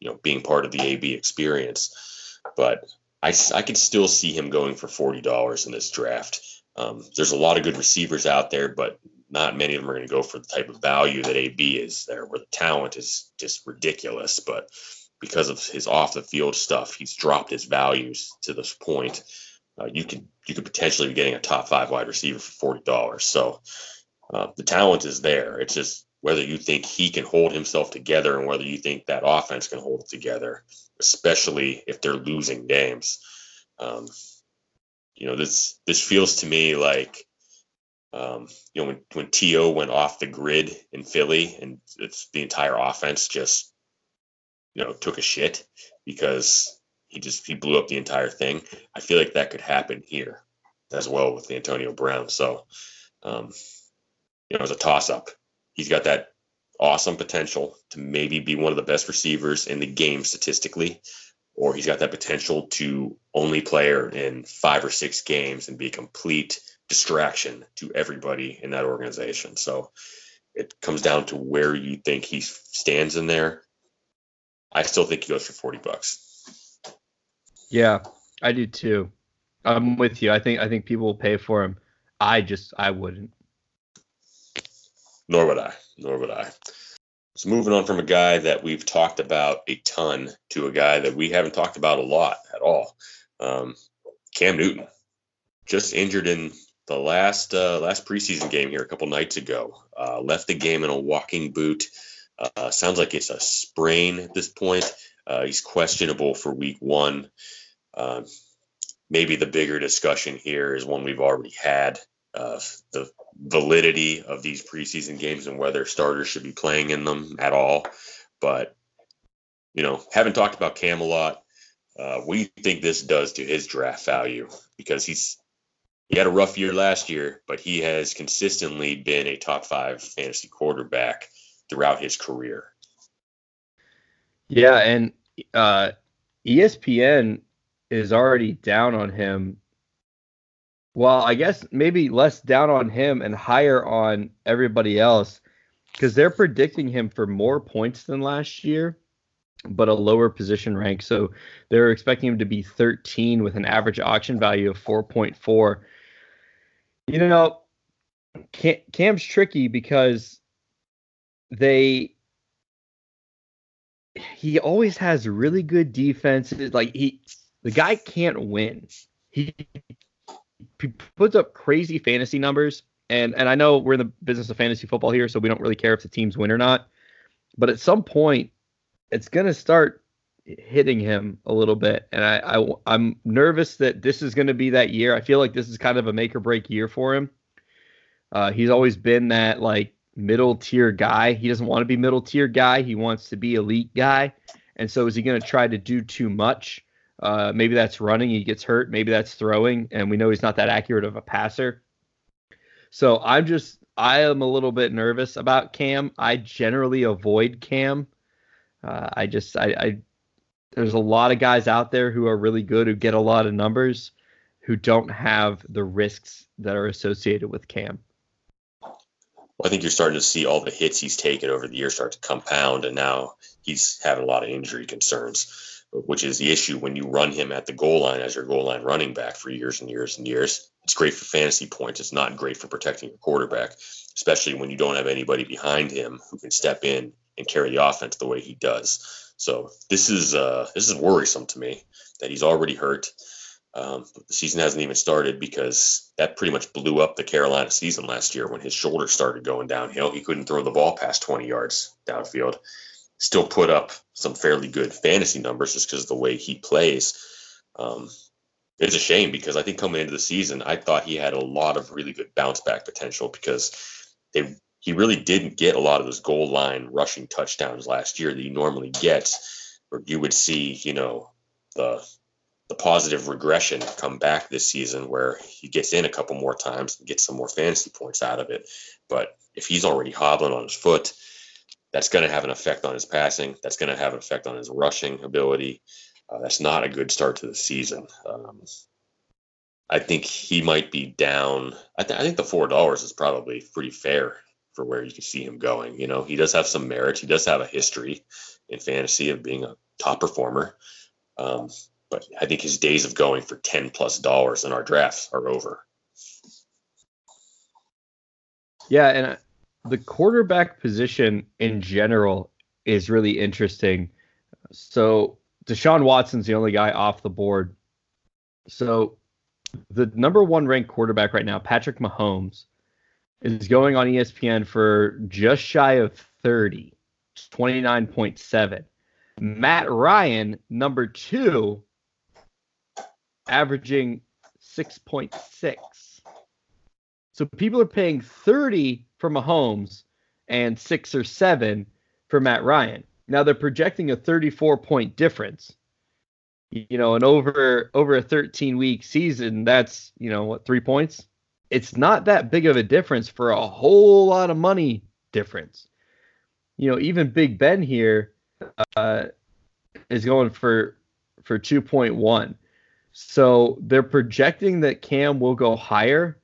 you know being part of the AB experience. But I I could still see him going for forty dollars in this draft. Um, there's a lot of good receivers out there, but not many of them are going to go for the type of value that AB is there, where the talent is just ridiculous. But because of his off the field stuff, he's dropped his values to this point. Uh, you could you could potentially be getting a top five wide receiver for forty dollars. So uh, the talent is there. It's just whether you think he can hold himself together and whether you think that offense can hold it together, especially if they're losing games. Um, you know this this feels to me like um, you know, when when T.O. went off the grid in Philly, and it's the entire offense just you know took a shit because he just he blew up the entire thing. I feel like that could happen here as well with Antonio Brown. So, um, you know, it's a toss up. He's got that awesome potential to maybe be one of the best receivers in the game statistically, or he's got that potential to only play in five or six games and be a complete distraction to everybody in that organization. So it comes down to where you think he stands in there. I still think he goes for 40 bucks. Yeah, I do too. I'm with you. I think I think people will pay for him. I just I wouldn't. Nor would I. Nor would I. So moving on from a guy that we've talked about a ton to a guy that we haven't talked about a lot at all. Um, Cam Newton, just injured in the last uh, last preseason game here a couple nights ago. Uh, left the game in a walking boot. Uh, sounds like it's a sprain at this point. Uh, he's questionable for week one. Um, maybe the bigger discussion here is one we've already had: uh, the validity of these preseason games and whether starters should be playing in them at all. But you know, haven't talked about Cam a lot. Uh, what do you think this does to his draft value? Because he's he had a rough year last year, but he has consistently been a top five fantasy quarterback throughout his career. Yeah, and uh, ESPN is already down on him. Well, I guess maybe less down on him and higher on everybody else because they're predicting him for more points than last year, but a lower position rank. So they're expecting him to be 13 with an average auction value of 4.4 you know, Cam, Cam's tricky because they he always has really good defenses. Like he, the guy can't win. He puts up crazy fantasy numbers, and and I know we're in the business of fantasy football here, so we don't really care if the teams win or not. But at some point, it's gonna start hitting him a little bit, and I, I I'm nervous that this is going to be that year. I feel like this is kind of a make or break year for him. Uh, he's always been that like middle tier guy. He doesn't want to be middle tier guy. He wants to be elite guy. And so is he going to try to do too much? Uh, maybe that's running, he gets hurt. Maybe that's throwing, and we know he's not that accurate of a passer. So I'm just, I am a little bit nervous about Cam. I generally avoid Cam. Uh, I just, I, I, there's a lot of guys out there who are really good, who get a lot of numbers, who don't have the risks that are associated with Cam. Well, I think you're starting to see all the hits he's taken over the years start to compound, and now he's having a lot of injury concerns, which is the issue when you run him at the goal line as your goal line running back for years and years and years. It's great for fantasy points. It's not great for protecting your quarterback, especially when you don't have anybody behind him who can step in and carry the offense the way he does. So this is uh, this is worrisome to me that he's already hurt. Um, the season hasn't even started because that pretty much blew up the Carolina season last year when his shoulder started going downhill. He couldn't throw the ball past 20 yards downfield. Still put up some fairly good fantasy numbers just because of the way he plays. Um, it's a shame because I think coming into the season, I thought he had a lot of really good bounce back potential because they he really didn't get a lot of those goal line rushing touchdowns last year that he normally gets, or you would see, you know, the the positive regression come back this season where he gets in a couple more times and gets some more fantasy points out of it. But if he's already hobbling on his foot, that's going to have an effect on his passing. That's going to have an effect on his rushing ability. Uh, that's not a good start to the season. Um, I think he might be down. I, th- I think the four dollars is probably pretty fair for where you can see him going. You know, he does have some merits. He does have a history in fantasy of being a top performer. Um, but I think his days of going for 10 plus dollars in our drafts are over. Yeah, and the quarterback position in general is really interesting. So Deshaun Watson's the only guy off the board. So the number one ranked quarterback right now, Patrick Mahomes, is going on ESPN for just shy of 30, 29.7. Matt Ryan, number two, averaging 6.6. So people are paying 30 for Mahomes and six or seven for Matt Ryan. Now they're projecting a 34 point difference. You know, and over over a 13 week season, that's you know what three points. It's not that big of a difference for a whole lot of money difference. You know, even Big Ben here uh, is going for for 2.1. So they're projecting that Cam will go higher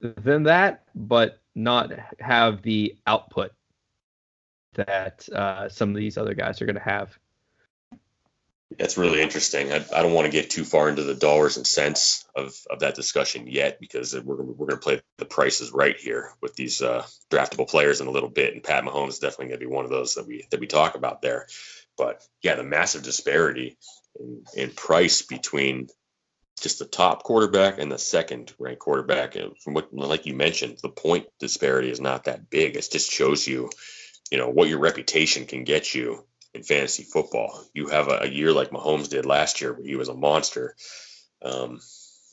than that, but not have the output that uh, some of these other guys are going to have. That's really interesting. I, I don't want to get too far into the dollars and cents of, of that discussion yet because we're we're going to play the prices right here with these uh, draftable players in a little bit, and Pat Mahomes is definitely going to be one of those that we that we talk about there. But yeah, the massive disparity in, in price between just the top quarterback and the second ranked quarterback. And from what, like you mentioned, the point disparity is not that big. It just shows you, you know, what your reputation can get you in fantasy football. You have a, a year like Mahomes did last year, where he was a monster, um,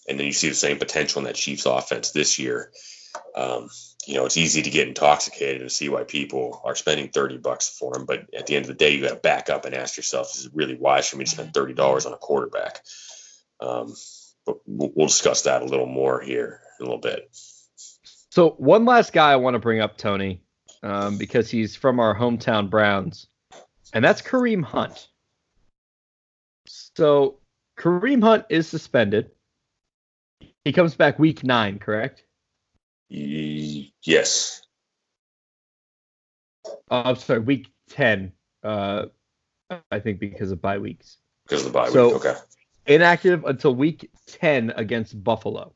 and then you see the same potential in that Chiefs offense this year. Um, you know, it's easy to get intoxicated and see why people are spending 30 bucks for him. But at the end of the day, you got to back up and ask yourself, is it really wise for me to spend $30 on a quarterback? Um, but we'll discuss that a little more here in a little bit. So one last guy I want to bring up, Tony, um, because he's from our hometown Browns, and that's Kareem Hunt. So Kareem Hunt is suspended. He comes back week nine, correct? Yes. Oh, I'm sorry, week ten. Uh, I think because of bye weeks. Because of the bye So- week. Okay. Inactive until week ten against Buffalo.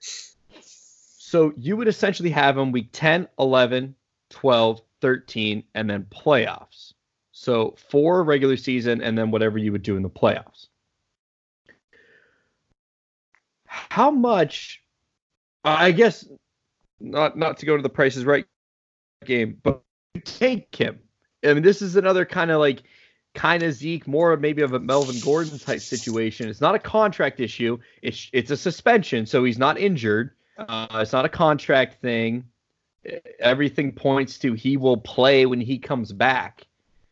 So you would essentially have him week 10, 11, 12, 13, and then playoffs. So four regular season and then whatever you would do in the playoffs. How much? I guess not not to go to the prices right game, but take him. I mean, this is another kind of like kind of Zeke, more maybe of a Melvin Gordon type situation. It's not a contract issue. It's it's a suspension, so he's not injured. Uh, it's not a contract thing. Everything points to he will play when he comes back.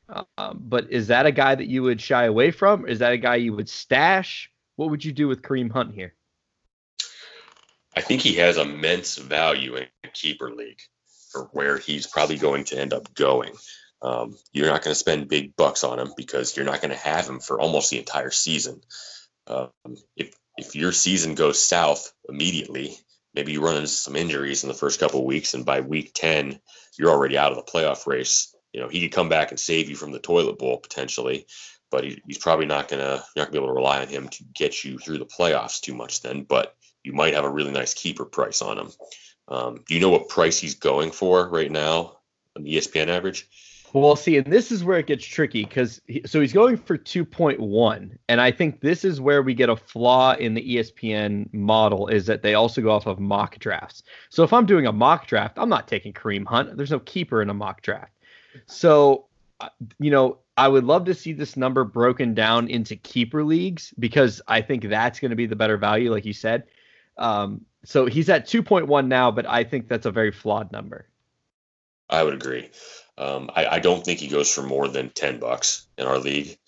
Um, but is that a guy that you would shy away from? Is that a guy you would stash? What would you do with Kareem Hunt here? I think he has immense value in a keeper league for where he's probably going to end up going. Um, you're not going to spend big bucks on him because you're not going to have him for almost the entire season. Um, if if your season goes south immediately, maybe you run into some injuries in the first couple weeks, and by week ten, you're already out of the playoff race. You know he could come back and save you from the toilet bowl potentially, but he, he's probably not gonna not gonna be able to rely on him to get you through the playoffs too much then. But you might have a really nice keeper price on him. Um, do you know what price he's going for right now on the ESPN average? Well, see, and this is where it gets tricky because he, so he's going for 2.1, and I think this is where we get a flaw in the ESPN model is that they also go off of mock drafts. So if I'm doing a mock draft, I'm not taking Kareem Hunt. There's no keeper in a mock draft. So, uh, you know, I would love to see this number broken down into keeper leagues because I think that's going to be the better value, like you said. Um, so he's at 2.1 now, but I think that's a very flawed number. I would agree. Um, I, I, don't think he goes for more than ten bucks in our league,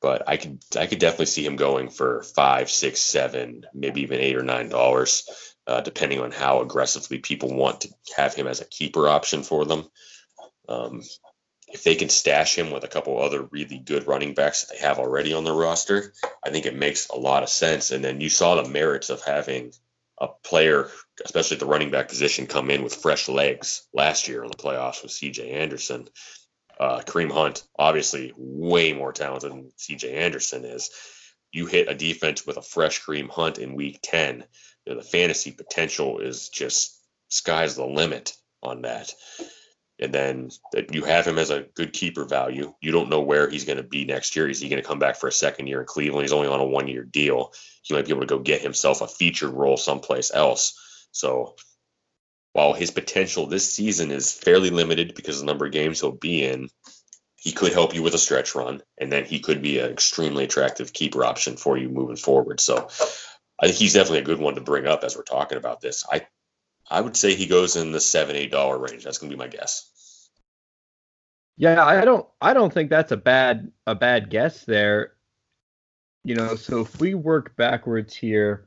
but I could I could definitely see him going for five, six, seven, maybe even eight or nine dollars, uh, depending on how aggressively people want to have him as a keeper option for them. Um, if they can stash him with a couple other really good running backs that they have already on their roster, I think it makes a lot of sense. And then you saw the merits of having a player, especially at the running back position, come in with fresh legs last year in the playoffs with C.J. Anderson. Uh, Kareem Hunt, obviously, way more talented than C.J. Anderson is. You hit a defense with a fresh Kareem Hunt in Week 10. You know, the fantasy potential is just sky's the limit on that and then you have him as a good keeper value. You don't know where he's going to be next year. Is he going to come back for a second year in Cleveland? He's only on a one year deal. He might be able to go get himself a featured role someplace else. So while his potential this season is fairly limited because of the number of games he'll be in, he could help you with a stretch run, and then he could be an extremely attractive keeper option for you moving forward. So I think he's definitely a good one to bring up as we're talking about this. I I would say he goes in the seven, eight dollar range. That's gonna be my guess. Yeah, I don't I don't think that's a bad a bad guess there. You know, so if we work backwards here.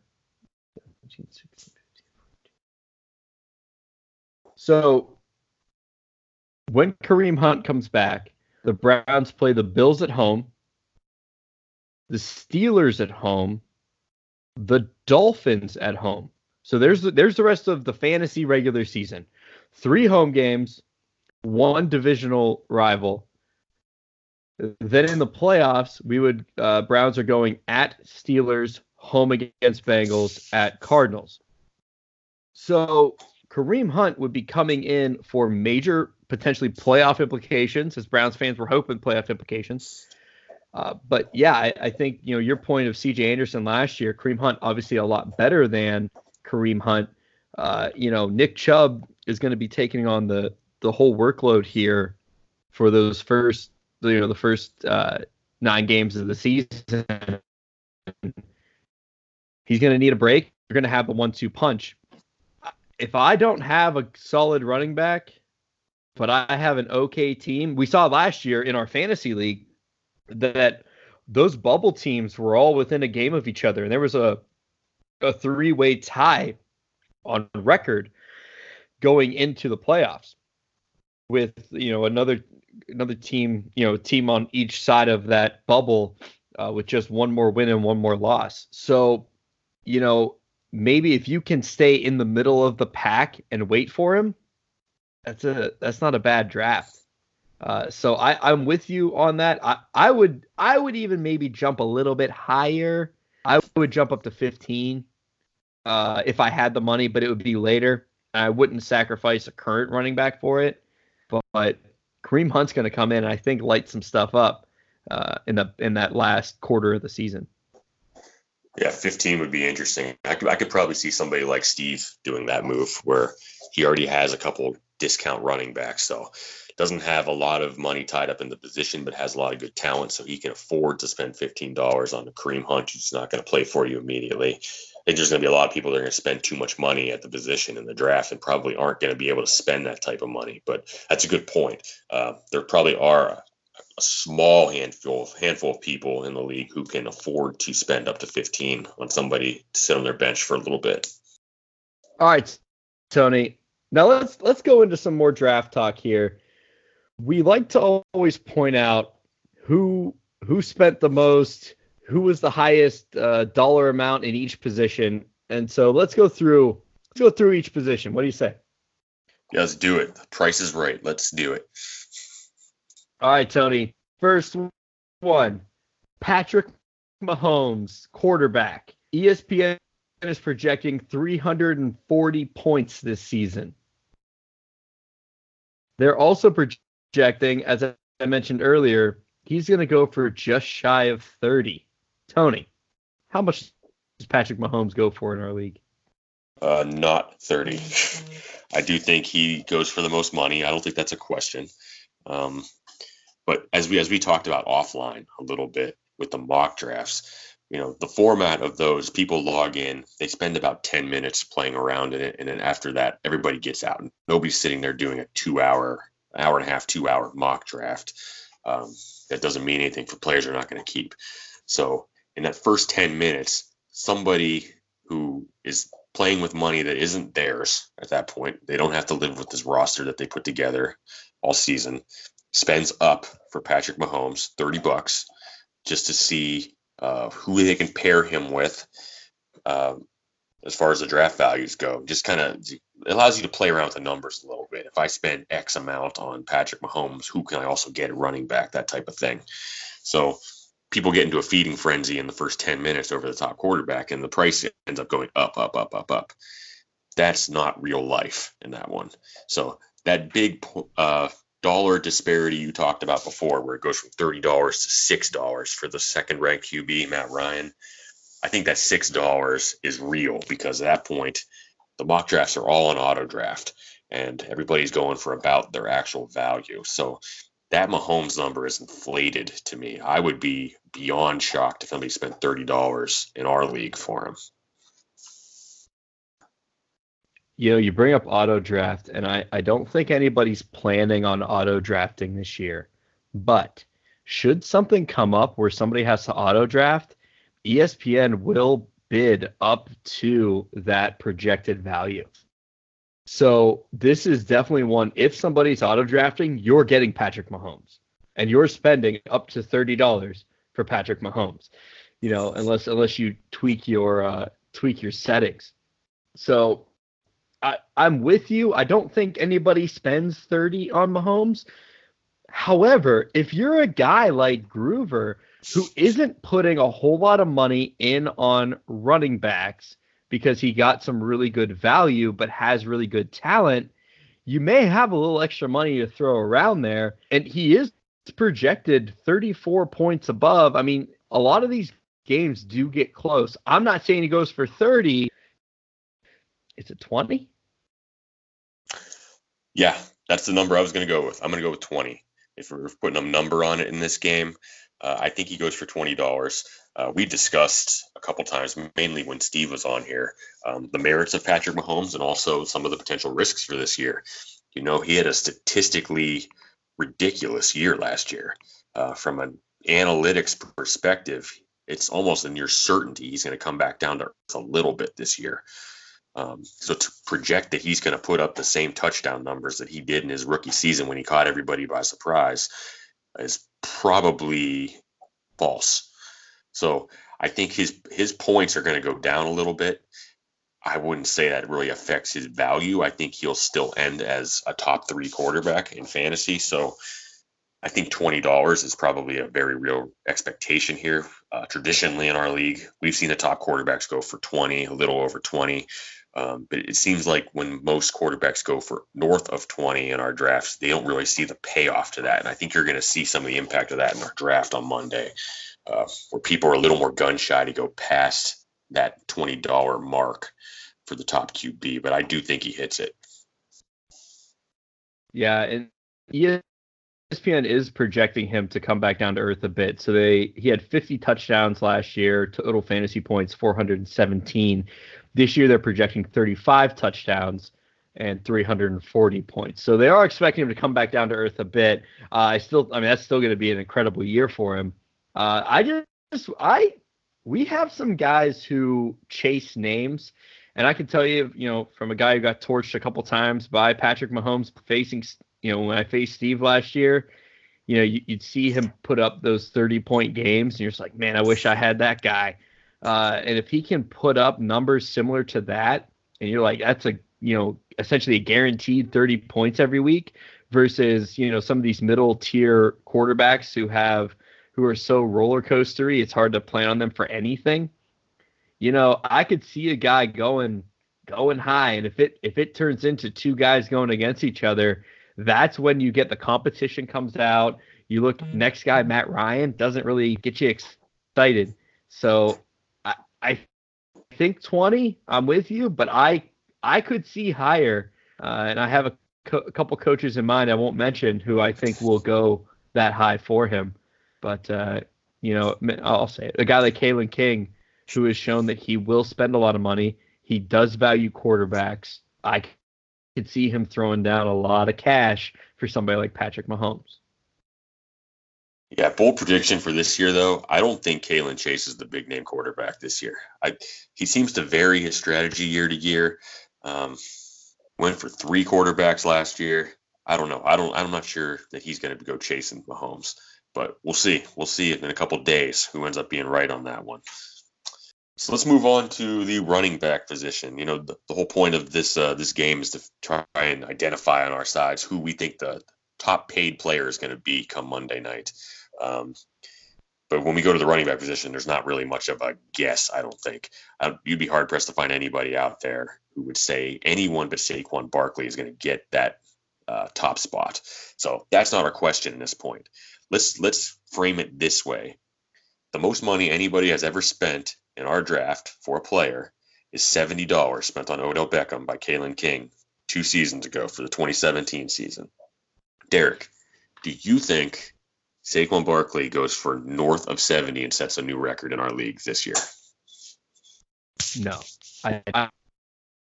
So when Kareem Hunt comes back, the Browns play the Bills at home, the Steelers at home, the Dolphins at home. So there's the, there's the rest of the fantasy regular season. Three home games, one divisional rival. Then in the playoffs, we would uh, Browns are going at Steelers, home against Bengals, at Cardinals. So Kareem Hunt would be coming in for major potentially playoff implications, as Browns fans were hoping playoff implications. Uh, but yeah, I, I, think you know your point of C.J. Anderson last year, Kareem Hunt obviously a lot better than Kareem Hunt. Uh, you know, Nick Chubb is going to be taking on the the whole workload here for those first you know the first uh, nine games of the season. He's going to need a break. You're going to have a one-two punch. If I don't have a solid running back, but I have an okay team, we saw last year in our fantasy league that those bubble teams were all within a game of each other, and there was a a three-way tie on record going into the playoffs with you know another another team you know team on each side of that bubble uh, with just one more win and one more loss. So you know maybe if you can stay in the middle of the pack and wait for him, that's a that's not a bad draft. Uh, so I, I'm with you on that. I, I would I would even maybe jump a little bit higher. I would jump up to 15 uh, if I had the money, but it would be later. I wouldn't sacrifice a current running back for it but Kareem Hunt's going to come in and I think light some stuff up uh, in the in that last quarter of the season. Yeah, 15 would be interesting. I could, I could probably see somebody like Steve doing that move where he already has a couple discount running backs, so doesn't have a lot of money tied up in the position, but has a lot of good talent, so he can afford to spend $15 on a Kareem Hunt who's not going to play for you immediately I think there's going to be a lot of people that are going to spend too much money at the position in the draft and probably aren't going to be able to spend that type of money. But that's a good point. Uh, there probably are a small handful of handful of people in the league who can afford to spend up to 15 on somebody to sit on their bench for a little bit. All right, Tony. Now let's let's go into some more draft talk here. We like to always point out who who spent the most, who was the highest uh, dollar amount in each position, and so let's go through let's go through each position. What do you say? Yeah, let's do it. The price is right. Let's do it. All right, Tony. First one, Patrick Mahomes, quarterback. ESPN is projecting 340 points this season. They're also projecting, as I mentioned earlier, he's going to go for just shy of 30. Tony, how much does Patrick Mahomes go for in our league? Uh, not 30. I do think he goes for the most money. I don't think that's a question. Um, but as we as we talked about offline a little bit with the mock drafts, you know, the format of those people log in, they spend about 10 minutes playing around in it, and then after that, everybody gets out. Nobody's sitting there doing a two hour, and a half, two hour mock draft. Um, that doesn't mean anything for players are not going to keep. So in that first 10 minutes, somebody who is playing with money that isn't theirs at that point, they don't have to live with this roster that they put together all season, spends up for Patrick Mahomes 30 bucks just to see uh, who they can pair him with um, as far as the draft values go. Just kind of allows you to play around with the numbers a little bit. If I spend X amount on Patrick Mahomes, who can I also get a running back? That type of thing. So people get into a feeding frenzy in the first 10 minutes over the top quarterback, and the price ends up going up, up, up, up, up. That's not real life in that one. So that big uh, dollar disparity you talked about before, where it goes from thirty dollars to six dollars for the second ranked QB, Matt Ryan. I think that six dollars is real because at that point, the mock drafts are all on auto draft, and everybody's going for about their actual value. So that Mahomes number is inflated to me. I would be beyond shocked if somebody spent thirty dollars in our league for him you know, you bring up auto draft, and I, I don't think anybody's planning on auto drafting this year. But should something come up where somebody has to auto draft, ESPN will bid up to that projected value. So this is definitely one. If somebody's auto drafting, you're getting Patrick Mahomes, and you're spending up to thirty dollars for Patrick Mahomes. You know, unless unless you tweak your uh, tweak your settings. So I, I'm with you. I don't think anybody spends 30 on Mahomes. However, if you're a guy like Groover who isn't putting a whole lot of money in on running backs because he got some really good value but has really good talent, you may have a little extra money to throw around there. And he is projected 34 points above. I mean, a lot of these games do get close. I'm not saying he goes for 30. Is it 20? Yeah, that's the number I was going to go with. I'm going to go with 20. If we're putting a number on it in this game, uh, I think he goes for twenty dollars. Uh, we discussed a couple times, mainly when Steve was on here, um, the merits of Patrick Mahomes and also some of the potential risks for this year. You know, he had a statistically ridiculous year last year. Uh, from an analytics perspective, it's almost a near certainty he's going to come back down to earth a little bit this year. Um, so to project that he's going to put up the same touchdown numbers that he did in his rookie season when he caught everybody by surprise is probably false. So I think his his points are going to go down a little bit. I wouldn't say that really affects his value. I think he'll still end as a top three quarterback in fantasy. So I think twenty dollars is probably a very real expectation here. Uh, traditionally in our league, we've seen the top quarterbacks go for twenty, a little over twenty. Um, but it seems like when most quarterbacks go for north of 20 in our drafts, they don't really see the payoff to that. And I think you're going to see some of the impact of that in our draft on Monday, uh, where people are a little more gun shy to go past that $20 mark for the top QB. But I do think he hits it. Yeah. And ESPN is projecting him to come back down to earth a bit. So they he had 50 touchdowns last year, total fantasy points 417. This year they're projecting 35 touchdowns, and 340 points. So they are expecting him to come back down to earth a bit. Uh, I still, I mean, that's still going to be an incredible year for him. Uh, I just, I, we have some guys who chase names, and I can tell you, you know, from a guy who got torched a couple times by Patrick Mahomes facing, you know, when I faced Steve last year, you know, you, would see him put up those 30 point games, and you're just like, man, I wish I had that guy. Uh, and if he can put up numbers similar to that, and you're like, that's a, you know, essentially a guaranteed 30 points every week versus, you know, some of these middle tier quarterbacks who have, who are so roller coastery, it's hard to plan on them for anything. You know, I could see a guy going, going high. And if it, if it turns into two guys going against each other, that's when you get the competition comes out. You look mm-hmm. next guy, Matt Ryan, doesn't really get you excited. So I, think 20. I'm with you, but I I could see higher, uh, and I have a, co- a, couple coaches in mind I won't mention who I think will go that high for him. But uh, you know, I'll say it. A guy like Calin King, who has shown that he will spend a lot of money. He does value quarterbacks. I could see him throwing down a lot of cash for somebody like Patrick Mahomes. Yeah, bold prediction for this year though. I don't think Calin Chase is the big name quarterback this year. I he seems to vary his strategy year to year. Um, went for three quarterbacks last year. I don't know. I don't. I'm not sure that he's going to go chasing Mahomes, but we'll see. We'll see in a couple days who ends up being right on that one. So let's move on to the running back position. You know, the, the whole point of this uh, this game is to try and identify on our sides who we think the top paid player is going to be come Monday night. Um, but when we go to the running back position, there's not really much of a guess. I don't think I, you'd be hard pressed to find anybody out there who would say anyone but Saquon Barkley is going to get that uh, top spot. So that's not our question at this point. Let's let's frame it this way: the most money anybody has ever spent in our draft for a player is $70 spent on Odell Beckham by Calin King two seasons ago for the 2017 season. Derek, do you think Saquon Barkley goes for north of 70 and sets a new record in our league this year? No. I,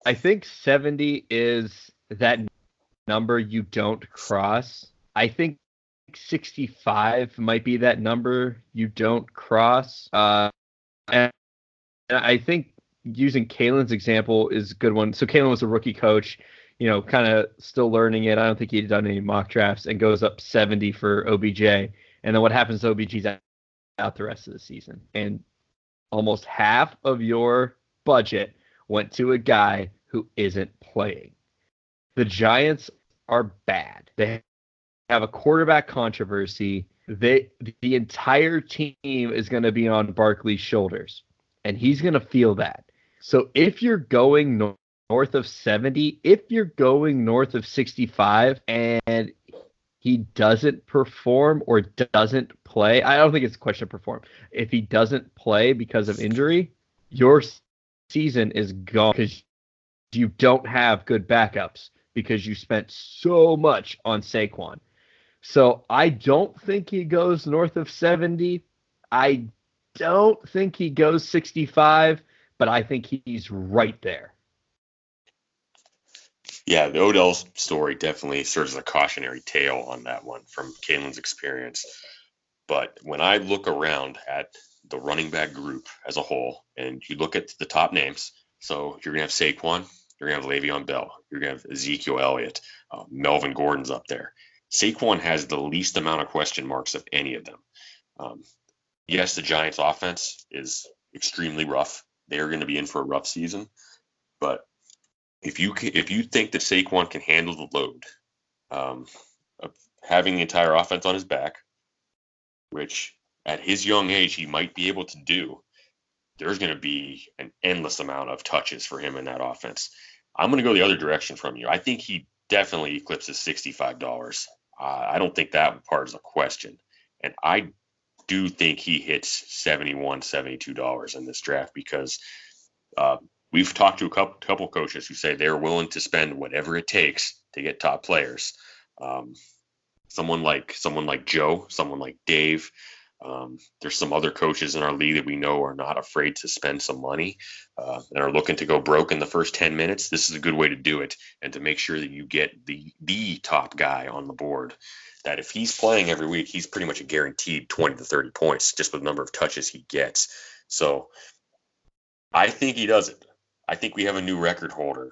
I, think 70 is that number you don't cross. I think 65 might be that number you don't cross. Uh, and I think using Calin's example is a good one. So Kalen was a rookie coach, you know, kind of still learning it. I don't think he'd done any mock drafts and goes up 70 for OBJ. And then what happens to OBJ's out the rest of the season. And almost half of your budget went to a guy who isn't playing. The Giants are bad. They have a quarterback controversy. They the entire team is going to be on Barkley's shoulders and he's going to feel that. So if you're going no- north of 70, if you're going north of 65 and he doesn't perform or doesn't play, I don't think it's a question of perform. If he doesn't play because of injury, your season is gone because you don't have good backups because you spent so much on Saquon. So I don't think he goes north of 70. I don't think he goes 65, but I think he's right there. Yeah, the Odell story definitely serves as a cautionary tale on that one from Calin's experience. But when I look around at the running back group as a whole, and you look at the top names, so you're gonna have Saquon, you're gonna have Le'Veon Bell, you're gonna have Ezekiel Elliott, uh, Melvin Gordon's up there. Saquon has the least amount of question marks of any of them. Um, yes, the Giants' offense is extremely rough. They're going to be in for a rough season, but if you if you think that Saquon can handle the load um, of having the entire offense on his back, which at his young age he might be able to do, there's going to be an endless amount of touches for him in that offense. I'm going to go the other direction from you. I think he definitely eclipses $65. Uh, I don't think that part is a question. And I do think he hits 71 $72 in this draft because uh, we've talked to a couple, couple coaches who say they're willing to spend whatever it takes to get top players. Um, someone like someone like Joe, someone like Dave, Um, there's some other coaches in our league that we know are not afraid to spend some money uh, and are looking to go broke in the first 10 minutes. This is a good way to do it and to make sure that you get the the top guy on the board. That if he's playing every week, he's pretty much a guaranteed 20 to 30 points just with the number of touches he gets. So I think he does it. I think we have a new record holder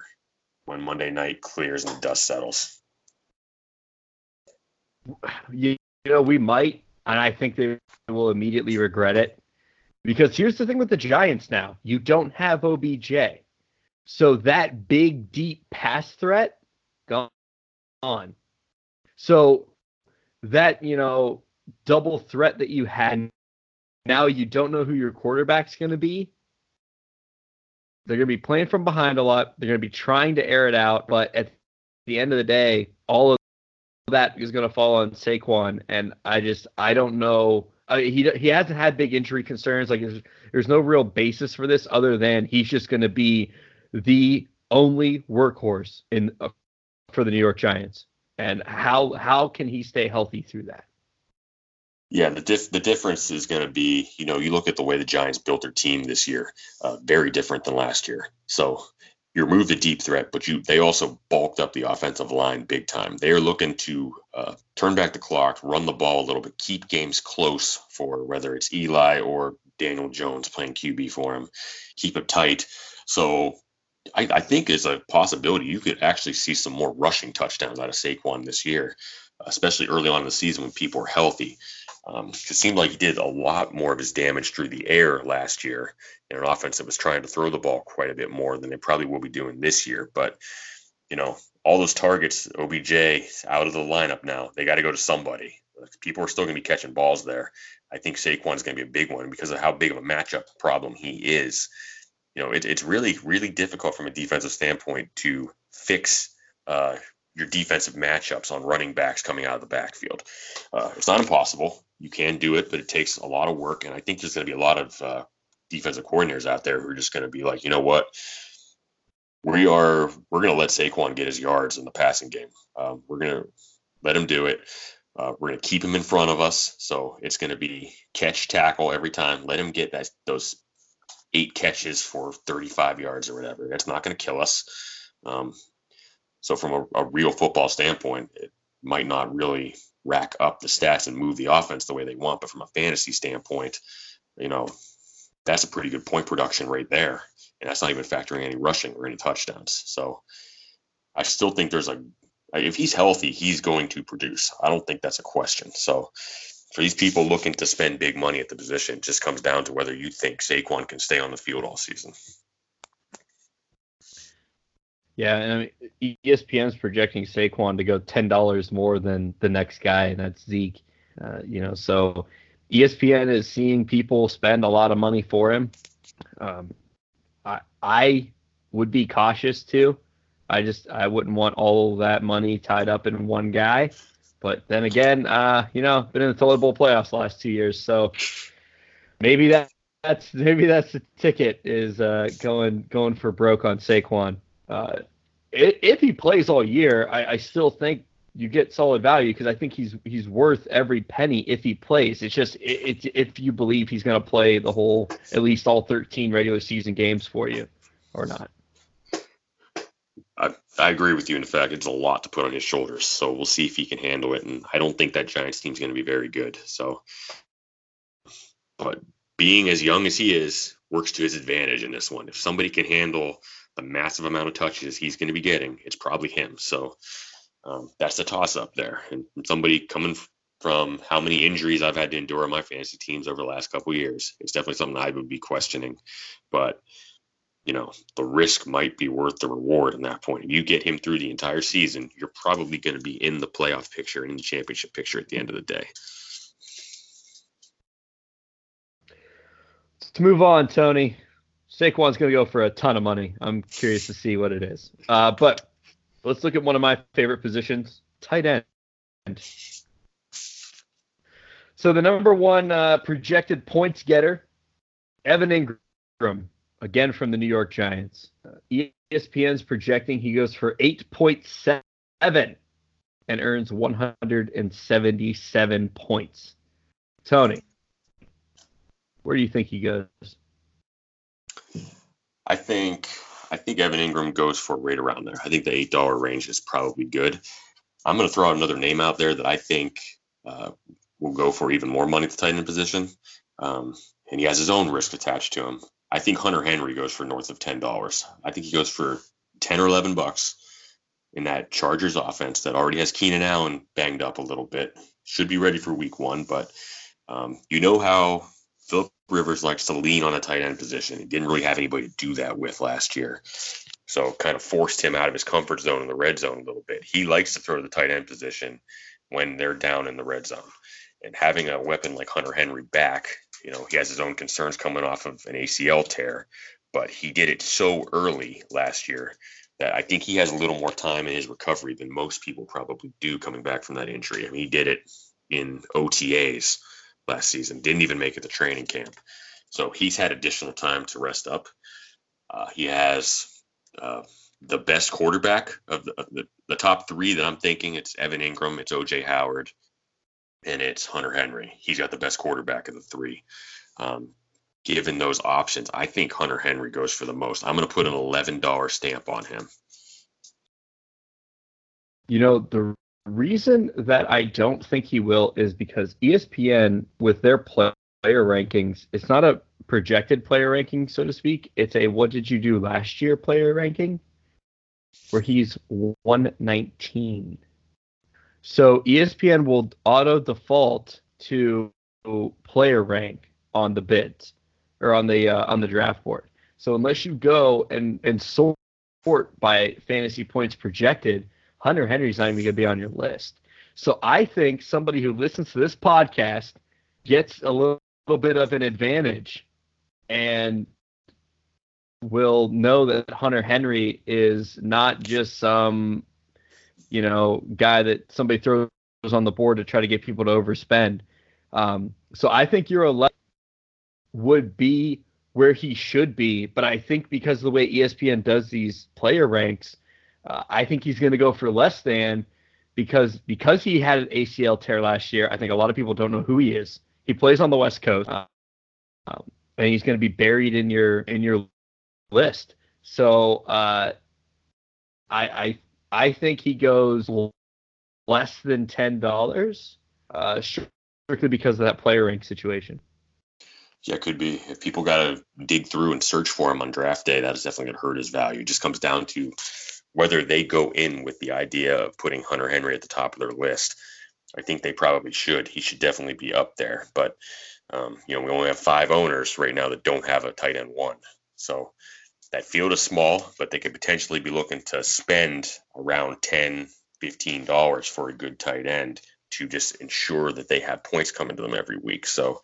when Monday night clears and the dust settles. You, you know, we might, and I think they will immediately regret it. Because here's the thing with the Giants now you don't have OBJ. So that big, deep pass threat, gone. So that, you know, double threat that you had, now you don't know who your quarterback's going to be. They're going to be playing from behind a lot. They're going to be trying to air it out. But at the end of the day, all of that is going to fall on Saquon. And I just, I don't know. I mean, he he hasn't had big injury concerns. Like there's there's no real basis for this other than he's just going to be the only workhorse in uh, for the New York Giants. And how how can he stay healthy through that? Yeah, the the difference is going to be, you know, you look at the way the Giants built their team this year, uh, very different than last year. So you remove the deep threat, but you they also bulked up the offensive line big time. They are looking to uh, turn back the clock, run the ball a little bit, keep games close for whether it's Eli or Daniel Jones playing QB for him, keep it tight. So I, I think there's a possibility you could actually see some more rushing touchdowns out of Saquon this year, especially early on in the season when people are healthy. Um, it seemed like he did a lot more of his damage through the air last year in an offense that was trying to throw the ball quite a bit more than they probably will be doing this year. But, you know, all those targets, OBJ out of the lineup now, they got to go to somebody. People are still going to be catching balls there. I think Saquon's going to be a big one because of how big of a matchup problem he is. You know, it, it's really, really difficult from a defensive standpoint to fix uh, your defensive matchups on running backs coming out of the backfield. Uh, it's not impossible. You can do it, but it takes a lot of work. And I think there's going to be a lot of uh, defensive coordinators out there who are just going to be like, you know what? We are we're going to let Saquon get his yards in the passing game. Um, we're going to let him do it. Uh, we're going to keep him in front of us, so it's going to be catch tackle every time. Let him get that those eight catches for 35 yards or whatever. That's not going to kill us. Um, so from a, a real football standpoint, it might not really rack up the stats and move the offense the way they want. But from a fantasy standpoint, you know, that's a pretty good point production right there. And that's not even factoring any rushing or any touchdowns. So I still think there's a, if he's healthy, he's going to produce. I don't think that's a question. So for these people looking to spend big money at the position, it just comes down to whether you think Saquon can stay on the field all season. Yeah, and I mean, ESPN's projecting Saquon to go ten dollars more than the next guy, and that's Zeke. Uh, you know, so ESPN is seeing people spend a lot of money for him. Um, I I would be cautious too. I just I wouldn't want all that money tied up in one guy. But then again, uh, you know, been in the toilet bowl playoffs last two years, so maybe that that's maybe that's the ticket is uh, going going for broke on Saquon. Uh, if he plays all year, I, I still think you get solid value because I think he's he's worth every penny if he plays. It's just it, if you believe he's going to play the whole at least all 13 regular season games for you or not. I, I agree with you. In fact, it's a lot to put on his shoulders. So we'll see if he can handle it. And I don't think that Giants team's going to be very good. So, but being as young as he is works to his advantage in this one. If somebody can handle the massive amount of touches he's going to be getting, it's probably him. So um, that's a toss up there. And somebody coming from how many injuries I've had to endure on my fantasy teams over the last couple years, it's definitely something I would be questioning. But you know, the risk might be worth the reward in that point. If you get him through the entire season, you're probably going to be in the playoff picture and in the championship picture at the end of the day. To move on, Tony, Saquon's going to go for a ton of money. I'm curious to see what it is. Uh, but let's look at one of my favorite positions, tight end. So the number one uh, projected points getter, Evan Engram, again from the New York Giants. Uh, ESPN's projecting he goes for 8.7 and earns 177 points. Tony, Where do you think he goes? I think I think Evan Engram goes for right around there. I think the eight dollar range is probably good. I'm going to throw out another name out there that I think uh, will go for even more money at the tight end position, um, and he has his own risk attached to him. I think Hunter Henry goes for north of ten dollars. I think he goes for ten or eleven bucks in that Chargers offense that already has Keenan Allen banged up a little bit. Should be ready for Week One, but um, you know how Philip Rivers likes to lean on a tight end position. He didn't really have anybody to do that with last year. So kind of forced him out of his comfort zone in the red zone a little bit. He likes to throw the tight end position when they're down in the red zone. And having a weapon like Hunter Henry back, you know, he has his own concerns coming off of an ACL tear, but he did it so early last year that I think he has a little more time in his recovery than most people probably do coming back from that injury. I mean, he did it in OTAs last season, didn't even make it to training camp. So he's had additional time to rest up. Uh, he has uh, the best quarterback of the, of the, the top three that I'm thinking. It's Evan Engram, it's OJ Howard, and it's Hunter Henry. He's got the best quarterback of the three. Um, given those options, I think Hunter Henry goes for the most. I'm going to put an $11 stamp on him. You know, the reason that I don't think he will is because ESPN, with their player rankings, it's not a projected player ranking, so to speak. It's a what did you do last year player ranking, where he's 119. So ESPN will auto default to player rank on the bids or on the uh, on the draft board. So unless you go and and sort by fantasy points projected, Hunter Henry's not even going to be on your list. So I think somebody who listens to this podcast gets a little, little bit of an advantage and will know that Hunter Henry is not just some, you know, guy that somebody throws on the board to try to get people to overspend. Um, so I think your 11 would be where he should be, but I think because of the way ESPN does these player ranks, uh, I think he's going to go for less than because because he had an ACL tear last year. I think a lot of people don't know who he is. He plays on the West Coast, uh, and he's going to be buried in your in your list. So uh, I I I think he goes less than ten dollars, uh, strictly because of that player rank situation. Yeah, it could be. If people got to dig through and search for him on draft day, that is definitely going to hurt his value. It just comes down to whether they go in with the idea of putting Hunter Henry at the top of their list. I think they probably should. He should definitely be up there. But, um, you know, we only have five owners right now that don't have a tight end one. So that field is small, but they could potentially be looking to spend around 10 $15 for a good tight end to just ensure that they have points coming to them every week. So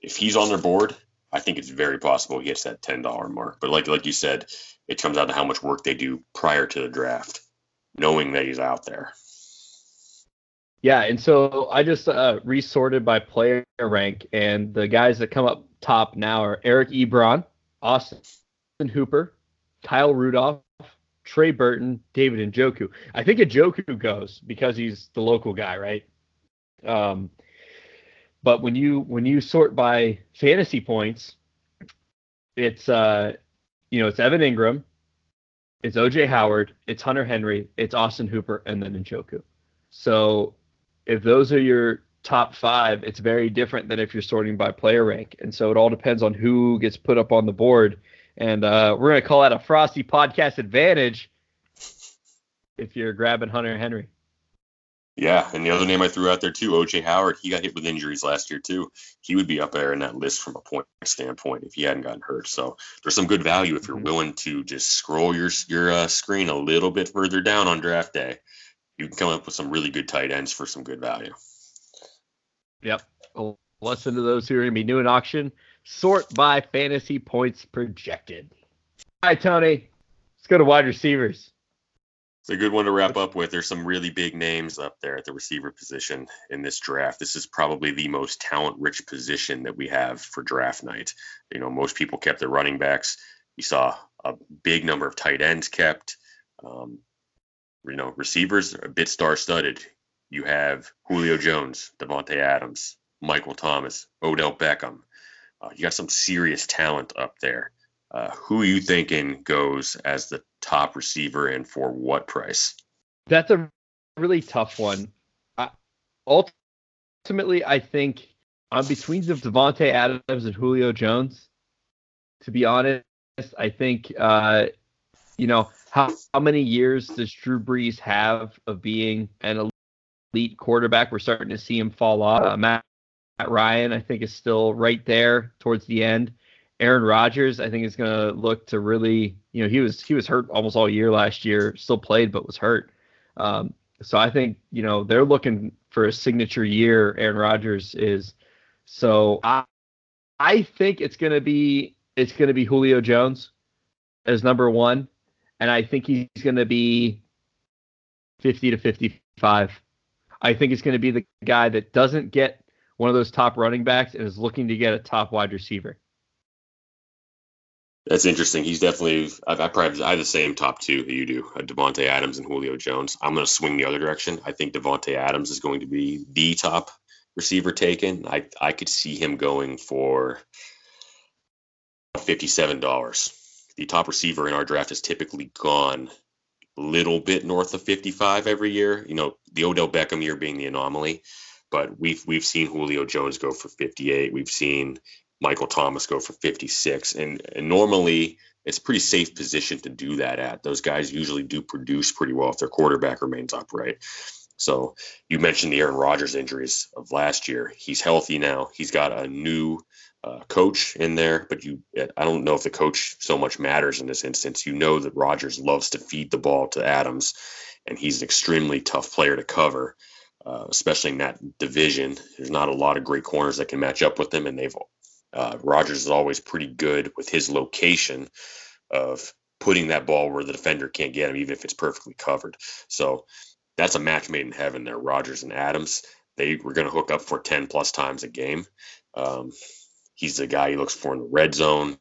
if he's on their board, I think it's very possible he gets that ten dollar mark. But like like you said, it comes out to how much work they do prior to the draft, knowing that he's out there. Yeah, and so I just uh, resorted by player rank, and the guys that come up top now are Eric Ebron, Austin Hooper, Kyle Rudolph, Trey Burton, David Njoku. I think Njoku goes because he's the local guy, right? Um, but when you when you sort by fantasy points, it's uh you know it's Evan Engram, it's OJ Howard, it's Hunter Henry, it's Austin Hooper, and then Njoku. So if those are your top five, it's very different than if you're sorting by player rank. And so it all depends on who gets put up on the board. And uh, we're gonna call that a frosty podcast advantage if you're grabbing Hunter Henry. Yeah, and the other name I threw out there too, OJ Howard, he got hit with injuries last year too. He would be up there in that list from a point standpoint if he hadn't gotten hurt. So there's some good value if you're mm-hmm. willing to just scroll your your uh, screen a little bit further down on draft day. You can come up with some really good tight ends for some good value. Yep. Well, listen to those who are going to be new in auction. Sort by fantasy points projected. All right, Tony. Let's go to wide receivers. It's a good one to wrap up with. There's some really big names up there at the receiver position in this draft. This is probably the most talent rich position that we have for draft night. You know, most people kept their running backs. You saw a big number of tight ends kept. Um, you know, receivers are a bit star studded. You have Julio Jones, Davante Adams, Michael Thomas, Odell Beckham, Uh, you got some serious talent up there. Uh, who are you thinking goes as the top receiver and for what price? That's a really tough one. I, ultimately, I think I'm between Davante Adams and Julio Jones. To be honest, I think uh, you know how how many years does Drew Brees have of being an elite quarterback? We're starting to see him fall off. Uh, Matt, Matt Ryan, I think, is still right there towards the end. Aaron Rodgers, I think, is going to look to really, you know, he was he was hurt almost all year last year, still played but was hurt. Um, so I think you know they're looking for a signature year. Aaron Rodgers is. So I I think it's going to be it's going to be Julio Jones as number one, and I think he's going to be 50 to 55. I think it's going to be the guy that doesn't get one of those top running backs and is looking to get a top wide receiver. That's interesting. He's definitely. I, I probably I have the same top two that you do: uh, Davante Adams and Julio Jones. I'm going to swing the other direction. I think Davante Adams is going to be the top receiver taken. I I could see him going for fifty-seven dollars. The top receiver in our draft has typically gone a little bit north of fifty-five every year. You know, the Odell Beckham year being the anomaly, but we've we've seen Julio Jones go for fifty-eight. We've seen Michael Thomas go for 56. And, and normally it's a pretty safe position to do that at. Those guys usually do produce pretty well if their quarterback remains upright. So you mentioned the Aaron Rodgers injuries of last year. He's healthy now. He's got a new uh, coach in there, but you I don't know if the coach so much matters in this instance. You know that Rodgers loves to feed the ball to Adams, and he's an extremely tough player to cover. Uh, especially in that division, there's not a lot of great corners that can match up with him, and they've uh, Rodgers is always pretty good with his location of putting that ball where the defender can't get him, even if it's perfectly covered. So that's a match made in heaven there. Rodgers and Adams, they were going to hook up for 10 plus times a game. Um, he's the guy he looks for in the red zone,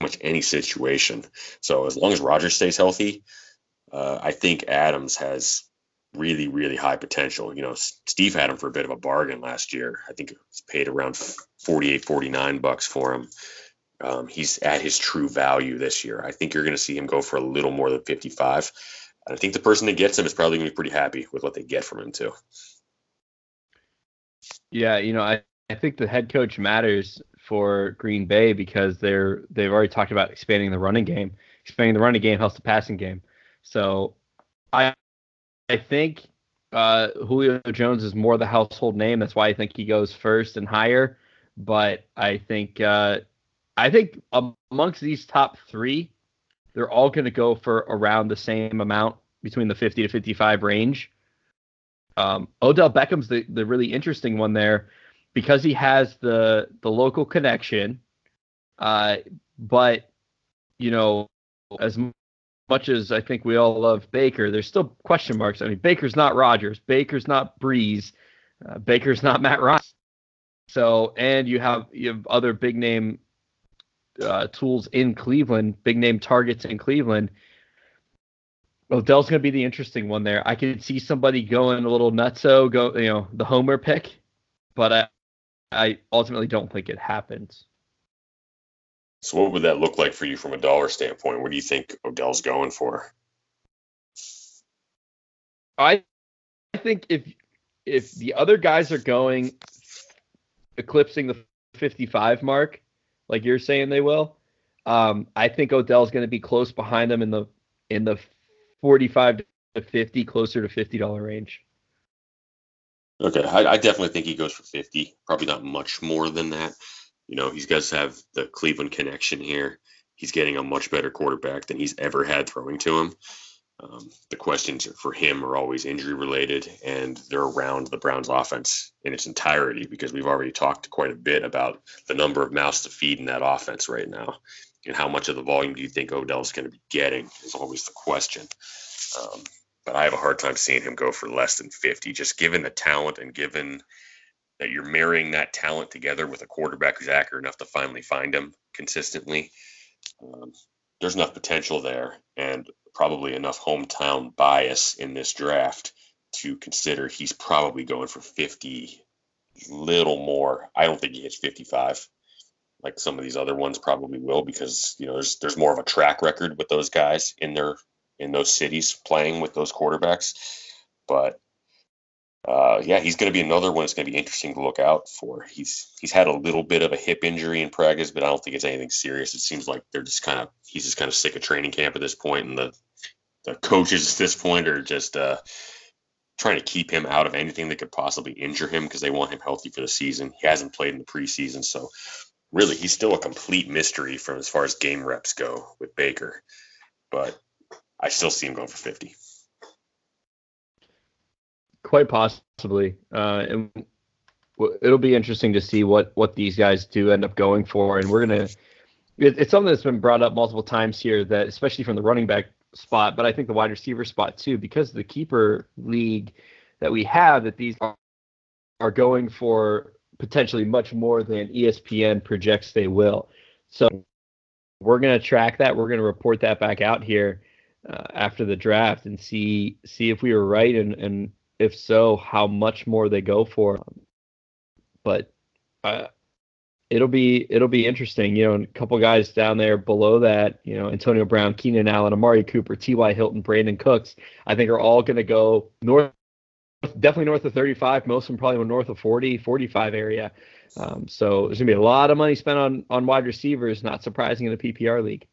much any situation. So as long as Rodgers stays healthy, uh, I think Adams has really, really high potential. You know, Steve had him for a bit of a bargain last year. I think he's paid around 48, 49 bucks for him. Um, he's at his true value this year. I think you're going to see him go for a little more than 55. I think the person that gets him is probably going to be pretty happy with what they get from him too. Yeah, you know, I, I think the head coach matters for Green Bay because they're they've already talked about expanding the running game. Expanding the running game helps the passing game. So I I think uh, Julio Jones is more the household name. That's why I think he goes first and higher. But I think uh, I think amongst these top three, they're all going to go for around the same amount between the 50 to 55 range. Um, Odell Beckham's the, the really interesting one there because he has the the local connection. Uh, but you know, as much as I think we all love Baker, there's still question marks. I mean, Baker's not Rodgers, Baker's not Brees, uh, Baker's not Matt Ryan. So, and you have you have other big name uh, tools in Cleveland, big name targets in Cleveland. Odell's going to be the interesting one there. I can see somebody going a little nutso, go you know the homer pick, but I I ultimately don't think it happens. So, what would that look like for you from a dollar standpoint? What do you think Odell's going for? I I think if if the other guys are going eclipsing the 55 mark, like you're saying they will, um, I think Odell's going to be close behind them in the in the 45 to 50, closer to 50 dollar range. Okay, I, I definitely think he goes for 50. Probably not much more than that. You know, he does have the Cleveland connection here. He's getting a much better quarterback than he's ever had throwing to him. Um, the questions for him are always injury related, and they're around the Browns' offense in its entirety because we've already talked quite a bit about the number of mouths to feed in that offense right now. And how much of the volume do you think Odell's going to be getting is always the question. Um, but I have a hard time seeing him go for less than 50, just given the talent and given that you're marrying that talent together with a quarterback who's accurate enough to finally find him consistently. Um, there's enough potential there and probably enough hometown bias in this draft to consider he's probably going for 50, little more. I don't think he hits 55. like some of these other ones probably will because you know there's there's more of a track record with those guys in their in those cities playing with those quarterbacks. But uh, yeah, he's going to be another one that's going to be interesting to look out for. He's he's had a little bit of a hip injury in practice, but I don't think it's anything serious. It seems like they're just kind of he's just kind of sick of training camp at this point, and the the coaches at this point are just uh, trying to keep him out of anything that could possibly injure him because they want him healthy for the season. He hasn't played in the preseason, so really he's still a complete mystery from as far as game reps go with Baker. But I still see him going for 50. Quite possibly. Uh, and it'll be interesting to see what what these guys do end up going for. And we're gonna. It, it's something that's been brought up multiple times here that, especially from the running back spot, but I think the wide receiver spot too, because of the keeper league that we have, that these are, are going for potentially much more than ESPN projects they will. So we're going to track that. We're going to report that back out here uh, after the draft and see see if we were right and and if so, how much more they go for. But uh, it'll be it'll be interesting. You know, a couple guys down there below that, you know, Antonio Brown, Keenan Allen, Amari Cooper, T.Y. Hilton, Brandin Cooks, I think are all going to go north, definitely north of 35. Most of them probably north of 40, 45 area. Um, so there's going to be a lot of money spent on on wide receivers. Not surprising in the PPR league.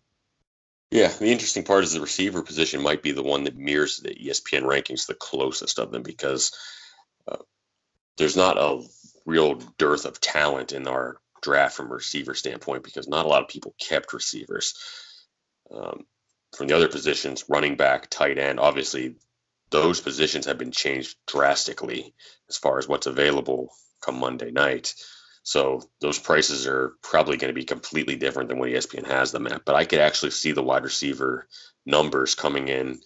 Yeah, the interesting part is the receiver position might be the one that mirrors the ESPN rankings the closest of them because uh, there's not a real dearth of talent in our draft from a receiver standpoint because not a lot of people kept receivers. Um, from the other positions, running back, tight end, obviously those positions have been changed drastically as far as what's available come Monday night. So those prices are probably going to be completely different than what ESPN has them at. But I could actually see the wide receiver numbers coming in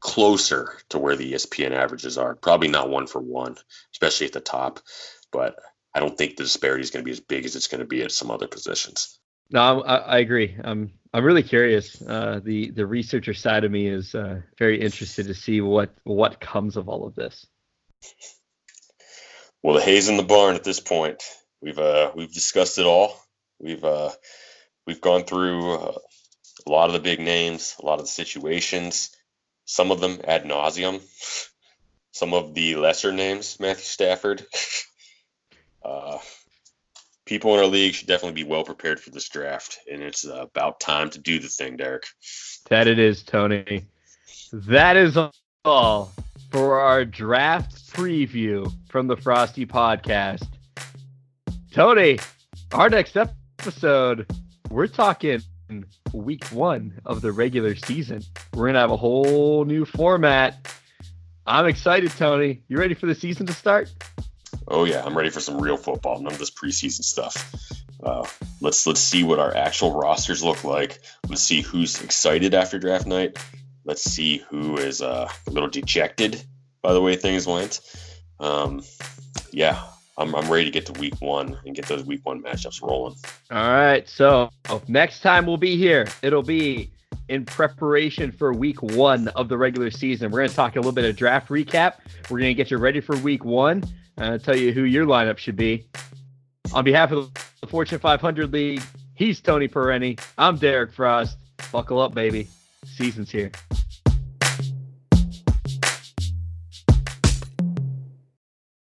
closer to where the ESPN averages are. Probably not one for one, especially at the top. But I don't think the disparity is going to be as big as it's going to be at some other positions. No, I, I agree. I'm I'm really curious. Uh, the the researcher side of me is uh, very interested to see what what comes of all of this. Well, the hay's in the barn at this point. We've uh, we've discussed it all. We've uh, we've gone through uh, a lot of the big names, a lot of the situations, some of them ad nauseum, some of the lesser names, Matthew Stafford. (laughs) Uh, people in our league should definitely be well prepared for this draft, and it's about time to do the thing, Derek. That it is, Tony. That is all for our draft preview from the Frosty Podcast. Tony, our next episode, we're talking week one of the regular season. We're gonna have a whole new format. I'm excited, Tony. You ready for the season to start? Oh yeah, I'm ready for some real football. None of this preseason stuff. Uh, let's let's see what our actual rosters look like. Let's see who's excited after draft night. Let's see who is uh, a little dejected by the way things went. Um, yeah, I'm, I'm ready to get to week one and get those week one matchups rolling. All right. So next time we'll be here, it'll be in preparation for week one of the regular season. We're going to talk a little bit of draft recap. We're going to get you ready for week one and tell you who your lineup should be. On behalf of the Fortune 500 League, he's Tony Perenni. I'm Derek Frost. Buckle up, baby. Season's here.